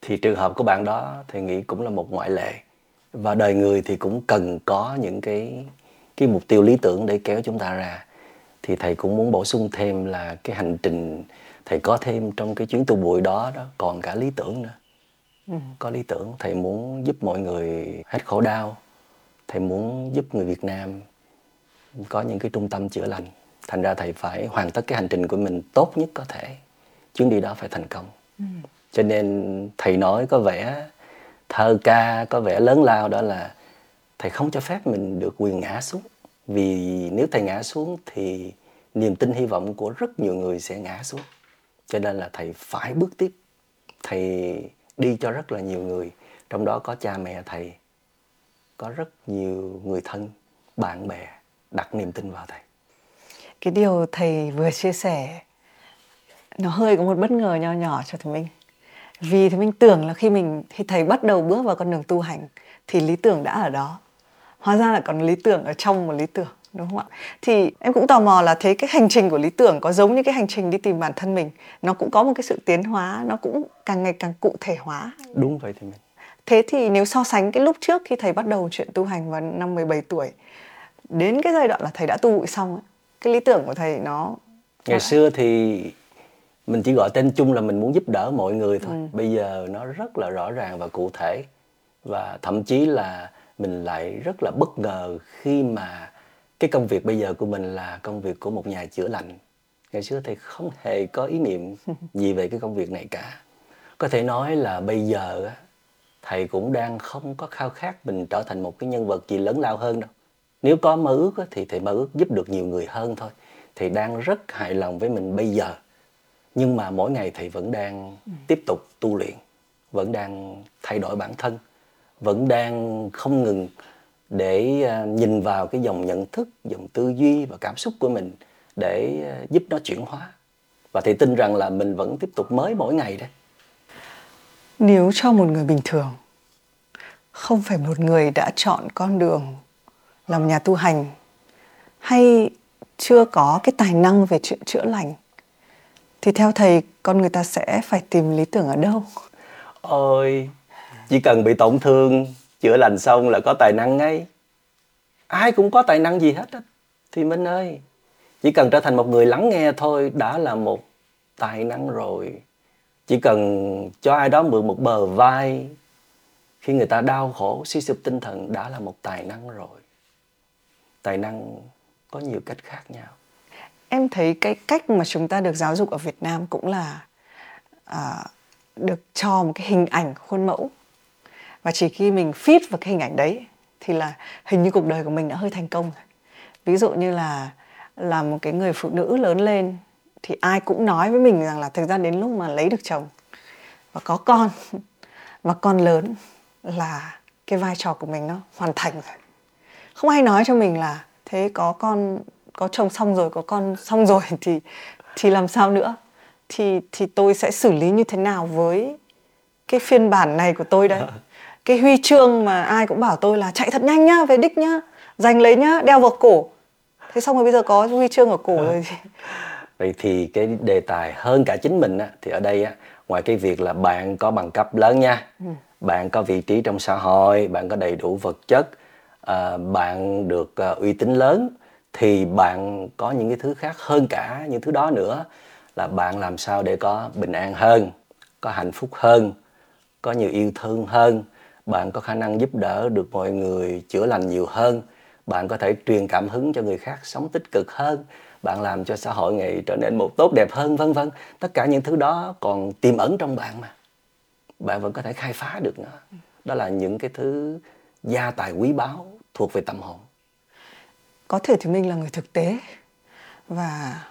Thì trường hợp của bạn đó thì nghĩ cũng là một ngoại lệ. Và đời người thì cũng cần có những cái cái mục tiêu lý tưởng để kéo chúng ta ra. Thì thầy cũng muốn bổ sung thêm là cái hành trình thầy có thêm trong cái chuyến tu bụi đó đó còn cả lý tưởng nữa. Ừ. có lý tưởng thầy muốn giúp mọi người hết khổ đau. Thầy muốn giúp người việt nam có những cái trung tâm chữa lành thành ra thầy phải hoàn tất cái hành trình của mình tốt nhất có thể. Chuyến đi đó phải thành công. Ừ. cho nên thầy nói có vẻ thơ ca có vẻ lớn lao đó là thầy không cho phép mình được quyền ngã xuống. Vì nếu thầy ngã xuống thì niềm tin hy vọng của rất nhiều người sẽ ngã xuống. Cho nên là thầy phải bước tiếp. Thầy đi cho rất là nhiều người. Trong đó có cha mẹ thầy có rất nhiều người thân bạn bè đặt niềm tin vào thầy cái điều thầy vừa chia sẻ nó hơi có một bất ngờ nho nhỏ cho thầy Minh. Vì thầy Minh tưởng là khi mình khi thầy bắt đầu bước vào con đường tu hành thì lý tưởng đã ở đó. Hóa ra là còn lý tưởng ở trong một lý tưởng đúng không ạ? Thì em cũng tò mò là thấy cái hành trình của lý tưởng có giống như cái hành trình đi tìm bản thân mình? Nó cũng có một cái sự tiến hóa nó cũng càng ngày càng cụ thể hóa. Đúng vậy thì mình thế thì nếu so sánh cái lúc trước khi thầy bắt đầu chuyện tu hành vào năm 17 tuổi đến cái giai đoạn là thầy đã tu bụi xong cái lý tưởng của thầy nó ngày xưa thì mình chỉ gọi tên chung là mình muốn giúp đỡ mọi người thôi. Ừ. bây giờ nó rất là rõ ràng và cụ thể. Và thậm chí là mình lại rất là bất ngờ khi mà cái công việc bây giờ của mình là công việc của một nhà chữa lành. Ngày xưa thầy không hề có ý niệm gì về cái công việc này cả. Có thể nói là bây giờ thầy cũng đang không có khao khát mình trở thành một cái nhân vật gì lớn lao hơn đâu nếu có mơ ước thì thầy mơ ước giúp được nhiều người hơn thôi. Thầy đang rất hài lòng với mình bây giờ. Nhưng mà mỗi ngày thầy vẫn đang tiếp tục tu luyện vẫn đang thay đổi bản thân vẫn đang không ngừng để à, nhìn vào cái dòng nhận thức dòng tư duy và cảm xúc của mình để à, giúp nó chuyển hóa. Và thì tin rằng là mình vẫn tiếp tục mới mỗi ngày đấy nếu cho một người bình thường không phải một người đã chọn con đường làm nhà tu hành? Hay chưa có cái tài năng về chuyện chữa lành? Thì theo thầy, con người ta sẽ phải tìm lý tưởng ở đâu? Ôi, chỉ cần bị tổn thương, chữa lành xong là có tài năng ngay ai cũng có tài năng gì hết á. Thì minh ơi, chỉ cần trở thành một người lắng nghe thôi, đã là một tài năng rồi. Chỉ cần cho ai đó mượn một bờ vai, khi người ta đau khổ, suy sụp tinh thần, đã là một tài năng rồi tài năng có nhiều cách khác nhau. Em thấy cái cách mà chúng ta được giáo dục ở Việt Nam cũng là à, được cho một cái hình ảnh khuôn mẫu. Và chỉ khi mình fit vào cái hình ảnh đấy thì là hình như cuộc đời của mình đã hơi thành công rồi. Ví dụ như là là một cái người phụ nữ lớn lên thì ai cũng nói với mình rằng là thực ra đến lúc mà lấy được chồng và có con và con lớn là cái vai trò của mình nó hoàn thành rồi không ai nói cho mình là thế có con có chồng xong rồi có con xong rồi thì thì làm sao nữa? Thì thì tôi sẽ xử lý như thế nào với cái phiên bản này của tôi đấy cái huy chương mà ai cũng bảo tôi là chạy thật nhanh nhá về đích nhá giành lấy nhá đeo vào cổ. Thế xong rồi bây giờ có huy chương ở cổ rồi thì vậy thì cái đề tài hơn cả chính mình á, thì ở đây á, ngoài cái việc là bạn có bằng cấp lớn nha ừ. bạn có vị trí trong xã hội bạn có đầy đủ vật chất à, bạn được à, uy tín lớn thì bạn có những cái thứ khác hơn cả những thứ đó nữa là bạn làm sao để có bình an hơn có hạnh phúc hơn có nhiều yêu thương hơn. Bạn có khả năng giúp đỡ được mọi người chữa lành nhiều hơn. Bạn có thể truyền cảm hứng cho người khác sống tích cực hơn. Bạn làm cho xã hội ngày trở nên một tốt đẹp hơn vân vân. Tất cả những thứ đó còn tiềm ẩn trong bạn mà. Bạn vẫn có thể khai phá được nó. Đó là những cái thứ gia tài quý báu thuộc về tâm hồn. Có thể thì mình là người thực tế. Và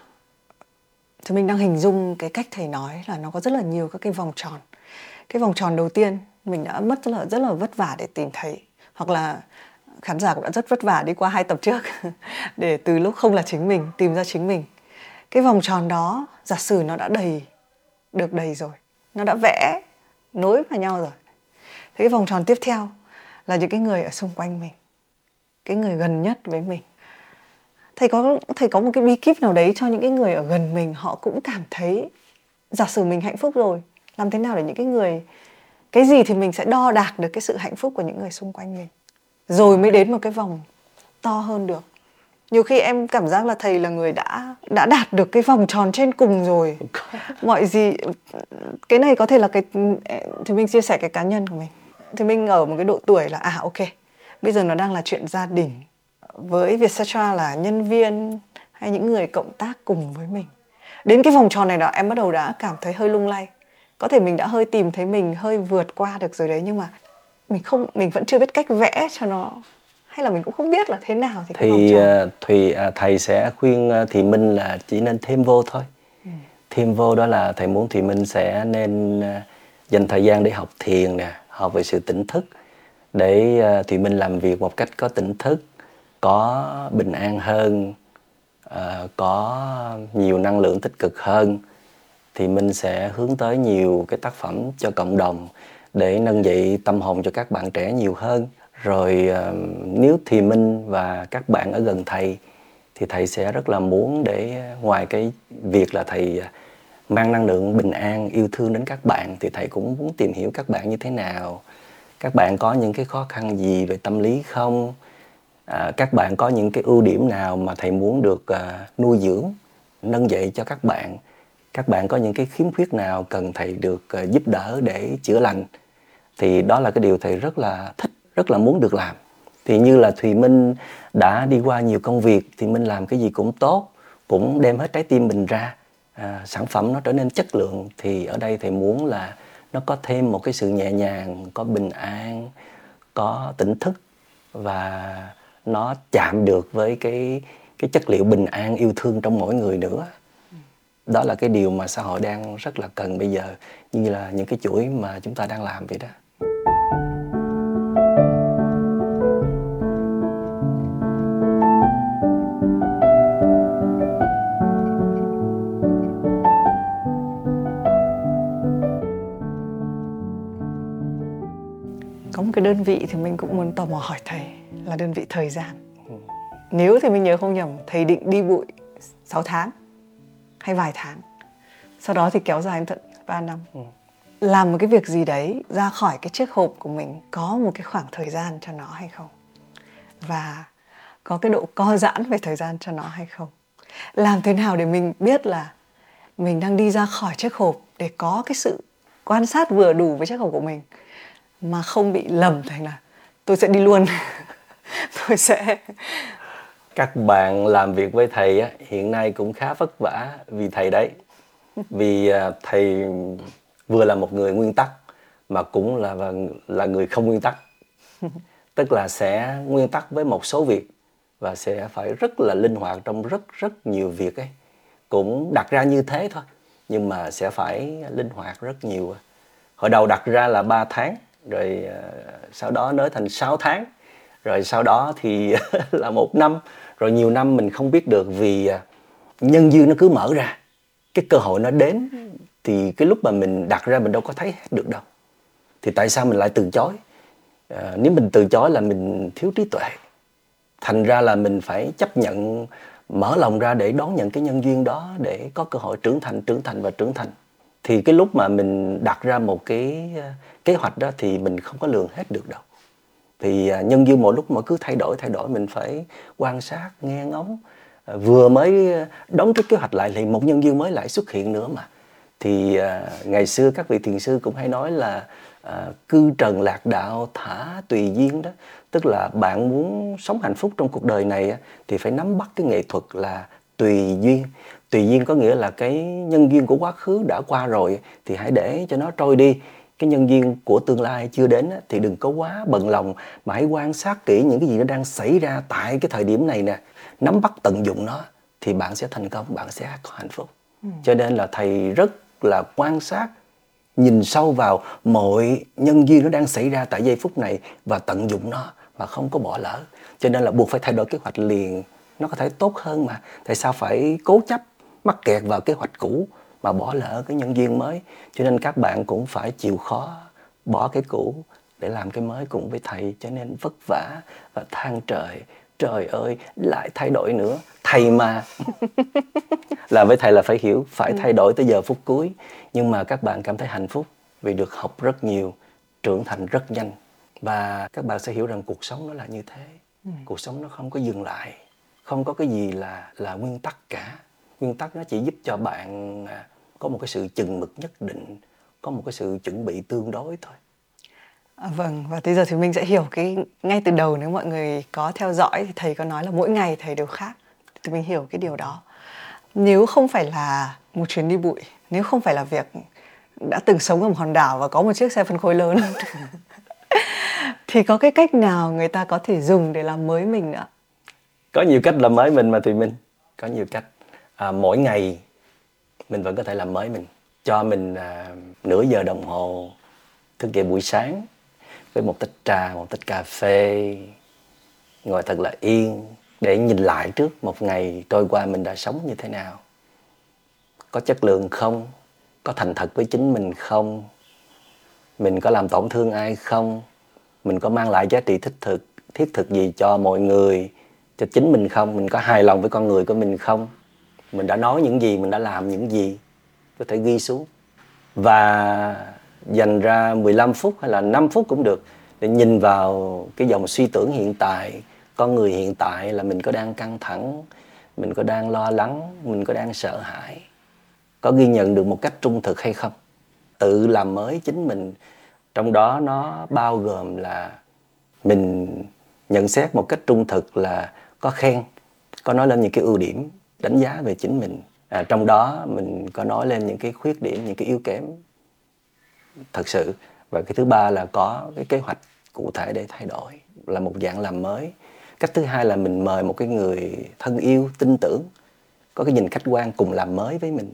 thì mình đang hình dung cái cách thầy nói là nó có rất là nhiều các cái vòng tròn. Cái vòng tròn đầu tiên, mình đã mất rất là rất là vất vả để tìm thấy. Hoặc là khán giả cũng đã rất vất vả đi qua hai tập trước để từ lúc không là chính mình, tìm ra chính mình. Cái vòng tròn đó, giả sử nó đã đầy, được đầy rồi, nó đã vẽ nối vào nhau rồi. Thế cái vòng tròn tiếp theo là những cái người ở xung quanh mình cái người gần nhất với mình. Thầy có thầy có một cái bí kíp nào đấy cho những cái người ở gần mình họ cũng cảm thấy giả sử mình hạnh phúc rồi làm thế nào để những cái người cái gì thì mình sẽ đo đạc được cái sự hạnh phúc của những người xung quanh mình? Rồi mới đến một cái vòng to hơn được. Nhiều khi em cảm giác là thầy là người đã đã đạt được cái vòng tròn trên cùng rồi. Mọi gì cái này có thể là cái thì mình chia sẻ cái cá nhân của mình thì mình ở một cái độ tuổi là à ok bây giờ nó đang là chuyện gia đình với Vietcetera là nhân viên hay những người cộng tác cùng với mình. Đến cái vòng tròn này đó em bắt đầu đã cảm thấy hơi lung lay. Có thể mình đã hơi tìm thấy mình hơi vượt qua được rồi đấy nhưng mà mình không mình vẫn chưa biết cách vẽ cho nó. Hay là mình cũng không biết là thế nào thì thì uh, thùy uh, thầy sẽ khuyên uh, thị minh là chỉ nên thêm vô thôi. Ừ. thêm vô đó là thầy muốn thị minh sẽ nên dành thời gian để học thiền nè học về sự tỉnh thức. Để ờ, thì mình minh làm việc một cách có tỉnh thức, có bình an hơn ờ, có nhiều năng lượng tích cực hơn, thì mình sẽ hướng tới nhiều cái tác phẩm cho cộng đồng để nâng dậy tâm hồn cho các bạn trẻ nhiều hơn. Rồi ờ, nếu thì minh và các bạn ở gần thầy, thì thầy sẽ rất là muốn để ngoài cái việc là thầy mang năng lượng bình an yêu thương đến các bạn thì thầy cũng muốn tìm hiểu các bạn như thế nào. Các bạn có những cái khó khăn gì về tâm lý không? À, các bạn có những cái ưu điểm nào mà thầy muốn được à, nuôi dưỡng nâng dậy cho các bạn? Các bạn có những cái khiếm khuyết nào cần thầy được à, giúp đỡ để chữa lành? Thì đó là cái điều thầy rất là thích rất là muốn được làm. Thì như là thùy minh đã đi qua nhiều công việc thì minh làm cái gì cũng tốt cũng đem hết trái tim mình ra à, sản phẩm nó trở nên chất lượng thì ở đây thầy muốn là nó có thêm một cái sự nhẹ nhàng có bình an có tỉnh thức và nó chạm được với cái cái chất liệu bình an yêu thương trong mỗi người nữa. Đó là cái điều mà xã hội đang rất là cần bây giờ như là những cái chuỗi mà chúng ta đang làm vậy đó. Cái đơn vị thì mình cũng muốn tò mò hỏi thầy là đơn vị thời gian. Ừ. nếu thì mình nhớ không nhầm thầy định đi bụi 6 tháng hay vài tháng. Sau đó thì kéo dài tận 3 năm. Ừ. làm một cái việc gì đấy ra khỏi cái chiếc hộp của mình có một cái khoảng thời gian cho nó hay không? Và có cái độ co giãn về thời gian cho nó hay không? Làm thế nào để mình biết là mình đang đi ra khỏi chiếc hộp để có cái sự quan sát vừa đủ với chiếc hộp của mình mà không bị lầm thành là tôi sẽ đi luôn. Tôi sẽ các bạn làm việc với thầy á, hiện nay cũng khá vất vả vì thầy đấy. Vì à, thầy vừa là một người nguyên tắc mà cũng là là người không nguyên tắc. Tức là sẽ nguyên tắc với một số việc và sẽ phải rất là linh hoạt trong rất rất nhiều việc ấy. Cũng đặt ra như thế thôi nhưng mà sẽ phải linh hoạt rất nhiều. Hồi đầu đặt ra là 3 tháng rồi uh, sau đó nới thành 6 tháng. Rồi sau đó thì là một năm. Rồi nhiều năm mình không biết được vì uh, nhân duyên nó cứ mở ra. Cái cơ hội nó đến thì cái lúc mà mình đặt ra mình đâu có thấy hết được đâu. Thì tại sao mình lại từ chối? À, nếu mình từ chối là mình thiếu trí tuệ. Thành ra là mình phải chấp nhận mở lòng ra để đón nhận cái nhân duyên đó để có cơ hội trưởng thành trưởng thành và trưởng thành thì cái lúc mà mình đặt ra một cái ờ, kế hoạch đó thì mình không có lường hết được đâu. Thì ờ, nhân dư mỗi lúc mà cứ thay đổi thay đổi, mình phải quan sát, nghe ngóng. Ờ, vừa mới đóng cái kế hoạch lại thì một nhân dư mới lại xuất hiện nữa mà. Thì ngày xưa các vị thiền sư cũng hay nói là cư trần lạc đạo, thả tùy duyên đó. Tức là bạn muốn sống hạnh phúc trong cuộc đời này thì phải nắm bắt cái nghệ thuật là tùy duyên tùy duyên có nghĩa là cái nhân duyên của quá khứ đã qua rồi thì hãy để cho nó trôi đi. Cái nhân duyên của tương lai chưa đến thì đừng có quá bận lòng mà hãy quan sát kỹ những cái gì nó đang xảy ra tại cái thời điểm này nè. Nắm bắt tận dụng nó thì bạn sẽ thành công bạn sẽ có hạnh phúc. Ừ. cho nên là thầy rất là quan sát nhìn sâu vào mọi nhân duyên nó đang xảy ra tại giây phút này và tận dụng nó mà không có bỏ lỡ. Cho nên là buộc phải thay đổi kế hoạch liền nó có thể tốt hơn mà. Tại sao phải cố chấp mắc kẹt vào kế hoạch cũ mà bỏ lỡ cái nhân duyên mới. Cho nên các bạn cũng phải chịu khó bỏ cái cũ để làm cái mới cùng với thầy cho nên vất vả và than trời trời ơi lại thay đổi nữa. Thầy mà. Là với thầy là phải hiểu phải thay đổi tới giờ phút cuối. Nhưng mà các bạn cảm thấy hạnh phúc vì được học rất nhiều trưởng thành rất nhanh. Và các bạn sẽ hiểu rằng cuộc sống nó là như thế. Ừ. cuộc sống nó không có dừng lại không có cái gì là là nguyên tắc cả nguyên tắc nó chỉ giúp cho bạn à, có một cái sự chừng mực nhất định có một cái sự chuẩn bị tương đối thôi. À, vâng và bây giờ thì mình sẽ hiểu cái ngay từ đầu nếu mọi người có theo dõi thì thầy có nói là mỗi ngày thầy đều khác. Thì mình hiểu cái điều đó. Nếu không phải là một chuyến đi bụi nếu không phải là việc đã từng sống ở một hòn đảo và có một chiếc xe phân khối lớn thì có cái cách nào người ta có thể dùng để làm mới mình nữa có nhiều cách làm mới mình mà thì mình có nhiều cách à, mỗi ngày mình vẫn có thể làm mới mình cho mình à, nửa giờ đồng hồ thức dậy buổi sáng với một tách trà một tách cà phê ngồi thật là yên để nhìn lại trước một ngày trôi qua mình đã sống như thế nào. Có chất lượng không? Có thành thật với chính mình không? Mình có làm tổn thương ai không? Mình có mang lại giá trị thích thực thiết thực gì cho mọi người cho chính mình không? Mình có hài lòng với con người của mình không? Mình đã nói những gì, mình đã làm những gì có thể ghi xuống. Và dành ra 15 phút hay là 5 phút cũng được để nhìn vào cái dòng suy tưởng hiện tại, con người hiện tại là mình có đang căng thẳng, mình có đang lo lắng, mình có đang sợ hãi. Có ghi nhận được một cách trung thực hay không? Tự làm mới chính mình. Trong đó nó bao gồm là mình nhận xét một cách trung thực là có khen, có nói lên những cái ưu điểm đánh giá về chính mình. À, trong đó mình có nói lên những cái khuyết điểm những cái yếu kém thật sự. Và cái thứ ba là có cái kế hoạch cụ thể để thay đổi là một dạng làm mới. Cách thứ hai là mình mời một cái người thân yêu tin tưởng có cái nhìn khách quan cùng làm mới với mình.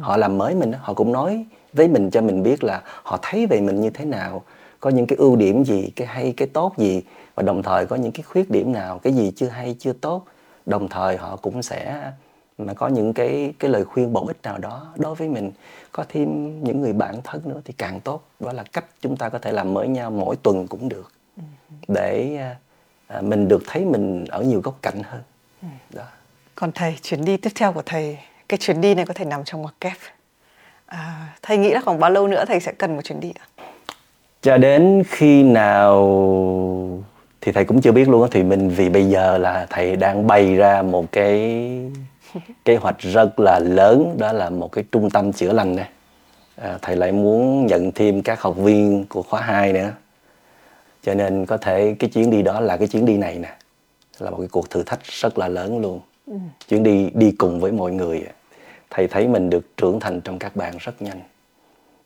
Họ làm mới mình họ cũng nói với mình cho mình biết là họ thấy về mình như thế nào có những cái ưu điểm gì cái hay cái tốt gì và đồng thời có những cái khuyết điểm nào cái gì chưa hay chưa tốt. Đồng thời họ cũng sẽ mà có những cái cái lời khuyên bổ ích nào đó đối với mình có thêm những người bạn thân nữa thì càng tốt. Đó là cách chúng ta có thể làm mới nhau mỗi tuần cũng được. Để à, mình được thấy mình ở nhiều góc cạnh hơn. Đó. Còn thầy chuyến đi tiếp theo của thầy cái chuyến đi này có thể nằm trong ngoặc kép. À, thầy nghĩ là khoảng bao lâu nữa thầy sẽ cần một chuyến đi ạ? Cho đến khi nào thì thầy cũng chưa biết luôn á. Thì mình vì bây giờ là thầy đang bày ra một cái kế hoạch rất là lớn đó là một cái trung tâm chữa lành này à, thầy lại muốn nhận thêm các học viên của khóa 2 nữa. Cho nên có thể cái chuyến đi đó là cái chuyến đi này nè. Là một cái cuộc thử thách rất là lớn luôn. Ừ. chuyến đi đi cùng với mọi người thầy thấy mình được trưởng thành trong các bạn rất nhanh.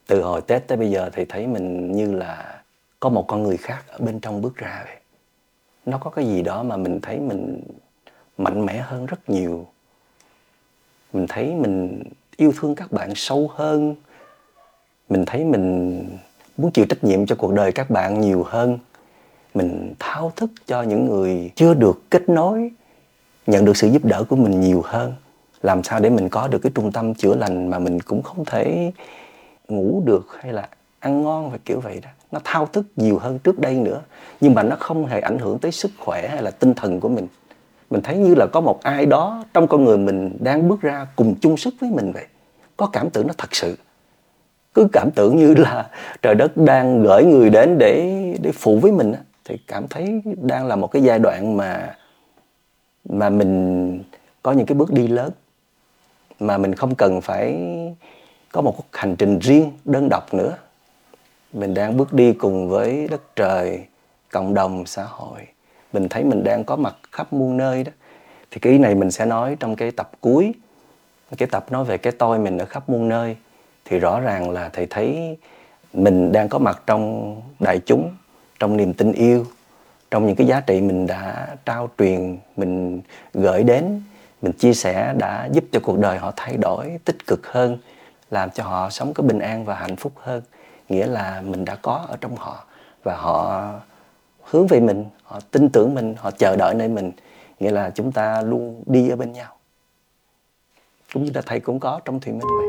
Từ hồi tết tới bây giờ thầy thấy mình như là có một con người khác ở bên trong bước ra vậy. Nó có cái gì đó mà mình thấy mình mạnh mẽ hơn rất nhiều mình thấy mình yêu thương các bạn sâu hơn. Mình thấy mình muốn chịu trách nhiệm cho cuộc đời các bạn nhiều hơn. Mình thao thức cho những người chưa được kết nối, nhận được sự giúp đỡ của mình nhiều hơn. Làm sao để mình có được cái trung tâm chữa lành mà mình cũng không thể ngủ được hay là ăn ngon và kiểu vậy đó. Nó thao thức nhiều hơn trước đây nữa, nhưng mà nó không hề ảnh hưởng tới sức khỏe hay là tinh thần của mình mình thấy như là có một ai đó trong con người mình đang bước ra cùng chung sức với mình vậy. Có cảm tưởng nó thật sự. Cứ cảm tưởng như là trời đất đang gửi người đến để để phụ với mình thì cảm thấy đang là một cái giai đoạn mà mà mình có những cái bước đi lớn. Mà mình không cần phải có một hành trình riêng, đơn độc nữa. Mình đang bước đi cùng với đất trời, cộng đồng, xã hội mình thấy mình đang có mặt khắp muôn nơi đó. Thì cái ý này mình sẽ nói trong cái tập cuối. Cái tập nói về cái tôi mình ở khắp muôn nơi. Thì rõ ràng là thầy thấy mình đang có mặt trong đại chúng, trong niềm tin yêu, trong những cái giá trị mình đã trao truyền, mình gửi đến, mình chia sẻ đã giúp cho cuộc đời họ thay đổi tích cực hơn, làm cho họ sống có bình an và hạnh phúc hơn. Nghĩa là mình đã có ở trong họ và họ hướng về mình, họ tin tưởng mình, họ chờ đợi nơi mình. Nghĩa là chúng ta luôn đi ở bên nhau. Cũng như là thầy cũng có trong thuyền minh vậy.